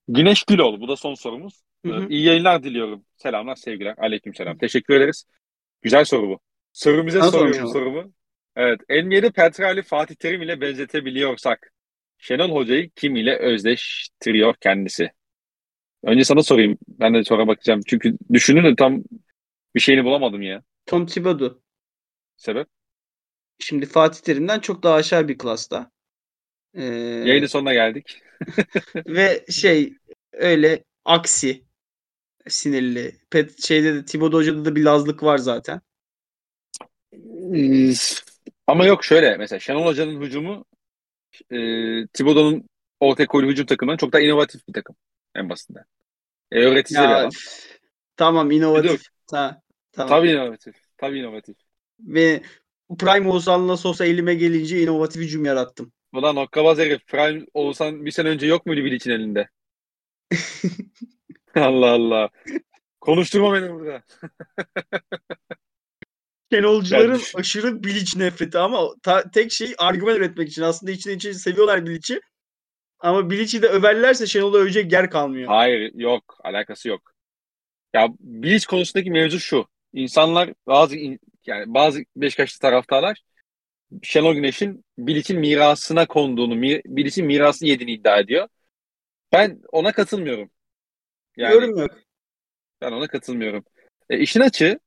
Güneş Güloğlu. Bu da son sorumuz. Hı hı. İyi yayınlar diliyorum. Selamlar, sevgiler. Aleykümselam. Teşekkür ederiz. Güzel soru bu. Sorumuza soruyorum sorumu. Evet. NBA'de Petral'i Fatih Terim ile benzetebiliyorsak Şenol Hoca'yı kim ile özdeştiriyor kendisi? Önce sana sorayım. Ben de sonra bakacağım. Çünkü düşünün de tam bir şeyini bulamadım ya. Tom Thibodeau. Sebep? Şimdi Fatih Terim'den çok daha aşağı bir klasta. Ee, Yayının sonuna geldik. ve şey öyle aksi sinirli. Pet, şeyde de Thibodeau Hoca'da da bir lazlık var zaten. Ama yok şöyle mesela Şenol Hoca'nın hücumu e, Thibodeau'nun ortaya koyduğu hücum takımından çok daha inovatif bir takım en basitinden. E, öğretici de bir Ya, adam. tamam inovatif. Ha, tamam. Tabii inovatif. Tabii inovatif. Ve Prime Oğuzhan'la Sosa elime gelince inovatif hücum yarattım. Ulan hokkabaz herif. Prime Oğuzhan bir sene önce yok muydu Bilic'in elinde? Allah Allah. Konuşturma beni burada. Düş- aşırı Bilic nefreti ama ta- tek şey argüman üretmek için. Aslında içine içine seviyorlar Bilic'i. Ama Bilic'i de överlerse Şenol'u övecek yer kalmıyor. Hayır yok. Alakası yok. Ya Bilic konusundaki mevzu şu. İnsanlar bazı in- yani bazı Beşiktaşlı taraftarlar Şenol Güneş'in Bilic'in mirasına konduğunu, Bilic'in mirasını yediğini iddia ediyor. Ben ona katılmıyorum. Yani Yorum yok. ben ona katılmıyorum. E, işin açığı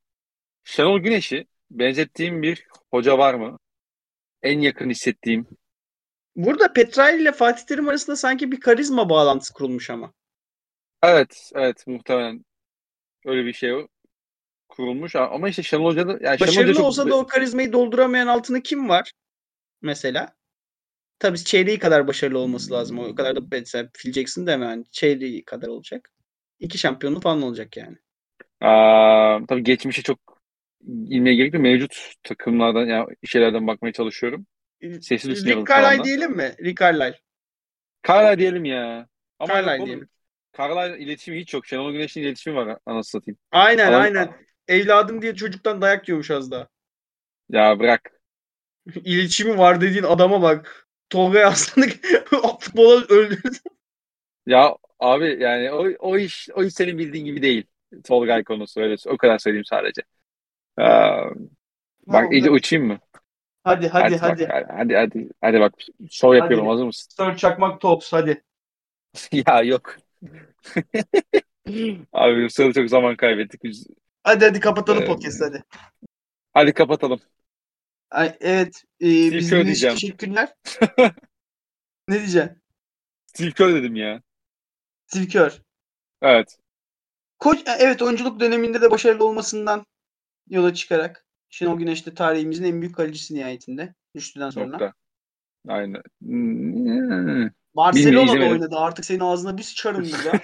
Şenol Güneş'i benzettiğim bir hoca var mı? En yakın hissettiğim. Burada Petrali ile Fatih Terim arasında sanki bir karizma bağlantısı kurulmuş ama. Evet, evet muhtemelen öyle bir şey kurulmuş ama işte Şenol Hoca da yani Şenol Hoca Başarılı çok olsa da o karizmayı dolduramayan altını kim var? Mesela. Tabii çeyreği kadar başarılı olması lazım. O kadar da mesela Phil Jackson deme yani çeyreği kadar olacak. İki şampiyonlu falan olacak yani. Aa, tabii geçmişe çok inmeye gerek yok. Mevcut takımlardan yani şeylerden bakmaya çalışıyorum. Sesini Rick Carlisle diyelim mi? Rick Carlisle. Carlisle diyelim ya. Ama Carlisle diyelim. Carlisle iletişimi hiç yok. Şenol Güneş'in iletişimi var anasını satayım. Aynen Ama- aynen. Evladım diye çocuktan dayak yiyormuş az daha. Ya bırak. İletişimi var dediğin adama bak. Tolga Aslan'ı futbola öldürdü. Ya abi yani o, o iş o iş senin bildiğin gibi değil. Tolgay konusu öyle o kadar söyleyeyim sadece. Aa, bak iyice uçayım mı? Hadi hadi bak, hadi. hadi hadi hadi bak şov yapıyorum Hadi. hazır mısın? Sir Çakmak Tops hadi. ya yok. Abi bu sırada çok zaman kaybettik biz. Hadi hadi kapatalım Ee, podcast hadi. Hadi kapatalım. Ay, evet. E, Steve biz Kerr dinlediğiniz için teşekkürler. ne diyeceksin? Steve Kerr dedim ya. Steve Kerr. Evet. Koç, e, evet oyunculuk döneminde de başarılı olmasından yola çıkarak Şenol Güneş de tarihimizin en büyük kalecisi nihayetinde. Düştüden sonra. Nokta. Aynen. Hmm. Barcelona'da oynadı. Artık senin ağzına bir sıçarım burada.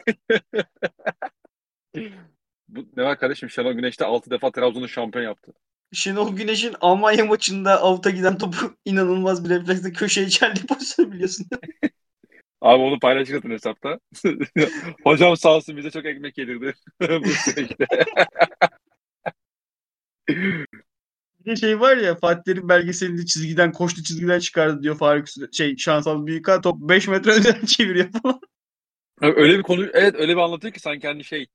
Bu ne var kardeşim? Şenol Güneş de 6 defa Trabzon'u şampiyon yaptı. Şenol Güneş'in Almanya maçında avuta giden topu inanılmaz bir refleksle köşeye çeldiği pozisyonu biliyorsun. Abi onu paylaşırdın hesapta. Hocam sağ olsun bize çok ekmek yedirdi bu süreçte. Bir şey var ya Fatih Terim belgeselinde çizgiden koştu çizgiden çıkardı diyor Faruk şey Şansal Büyükağ top 5 metre önden çeviriyor falan. öyle bir konu evet öyle bir anlatıyor ki sanki hani şey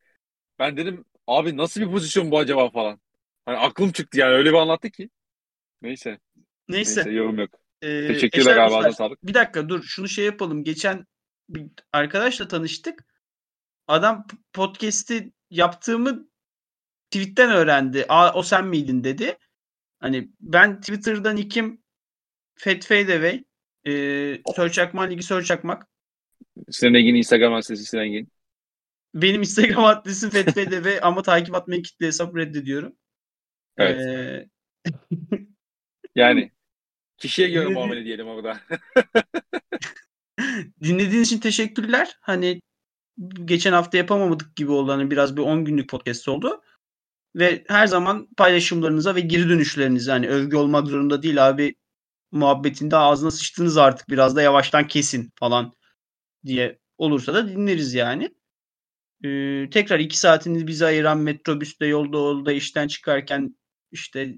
ben dedim abi nasıl bir pozisyon bu acaba falan. Hani aklım çıktı yani öyle bir anlattı ki. Neyse. Neyse. Neyse yorum yok. Ee, Teşekkürler ağzına sağlık. Bir dakika dur şunu şey yapalım. Geçen bir arkadaşla tanıştık. Adam podcast'i yaptığımı tweetten öğrendi. Aa o sen miydin dedi. Hani ben Twitter'dan ikim Fat Fade Away. Ee, Search Akman Ligi Search Akmak. Sinan Engin Instagram adresi Sinan Engin. Benim Instagram adresim Away ama takip atmayı kitle hesap reddediyorum. Evet. Ee, Yani kişiye göre Dinledi- muamele diyelim orada. dinlediğiniz için teşekkürler. Hani geçen hafta yapamadık gibi oldu. Hani biraz bir 10 günlük podcast oldu. Ve her zaman paylaşımlarınıza ve geri dönüşlerinize hani övgü olmak zorunda değil abi muhabbetinde ağzına sıçtınız artık biraz da yavaştan kesin falan diye olursa da dinleriz yani. Ee, tekrar iki saatini bize ayıran metrobüste yolda yolda işten çıkarken işte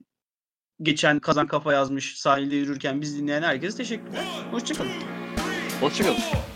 geçen kazan kafa yazmış sahilde yürürken biz dinleyen herkese teşekkürler. Hoşçakalın. Hoşçakalın.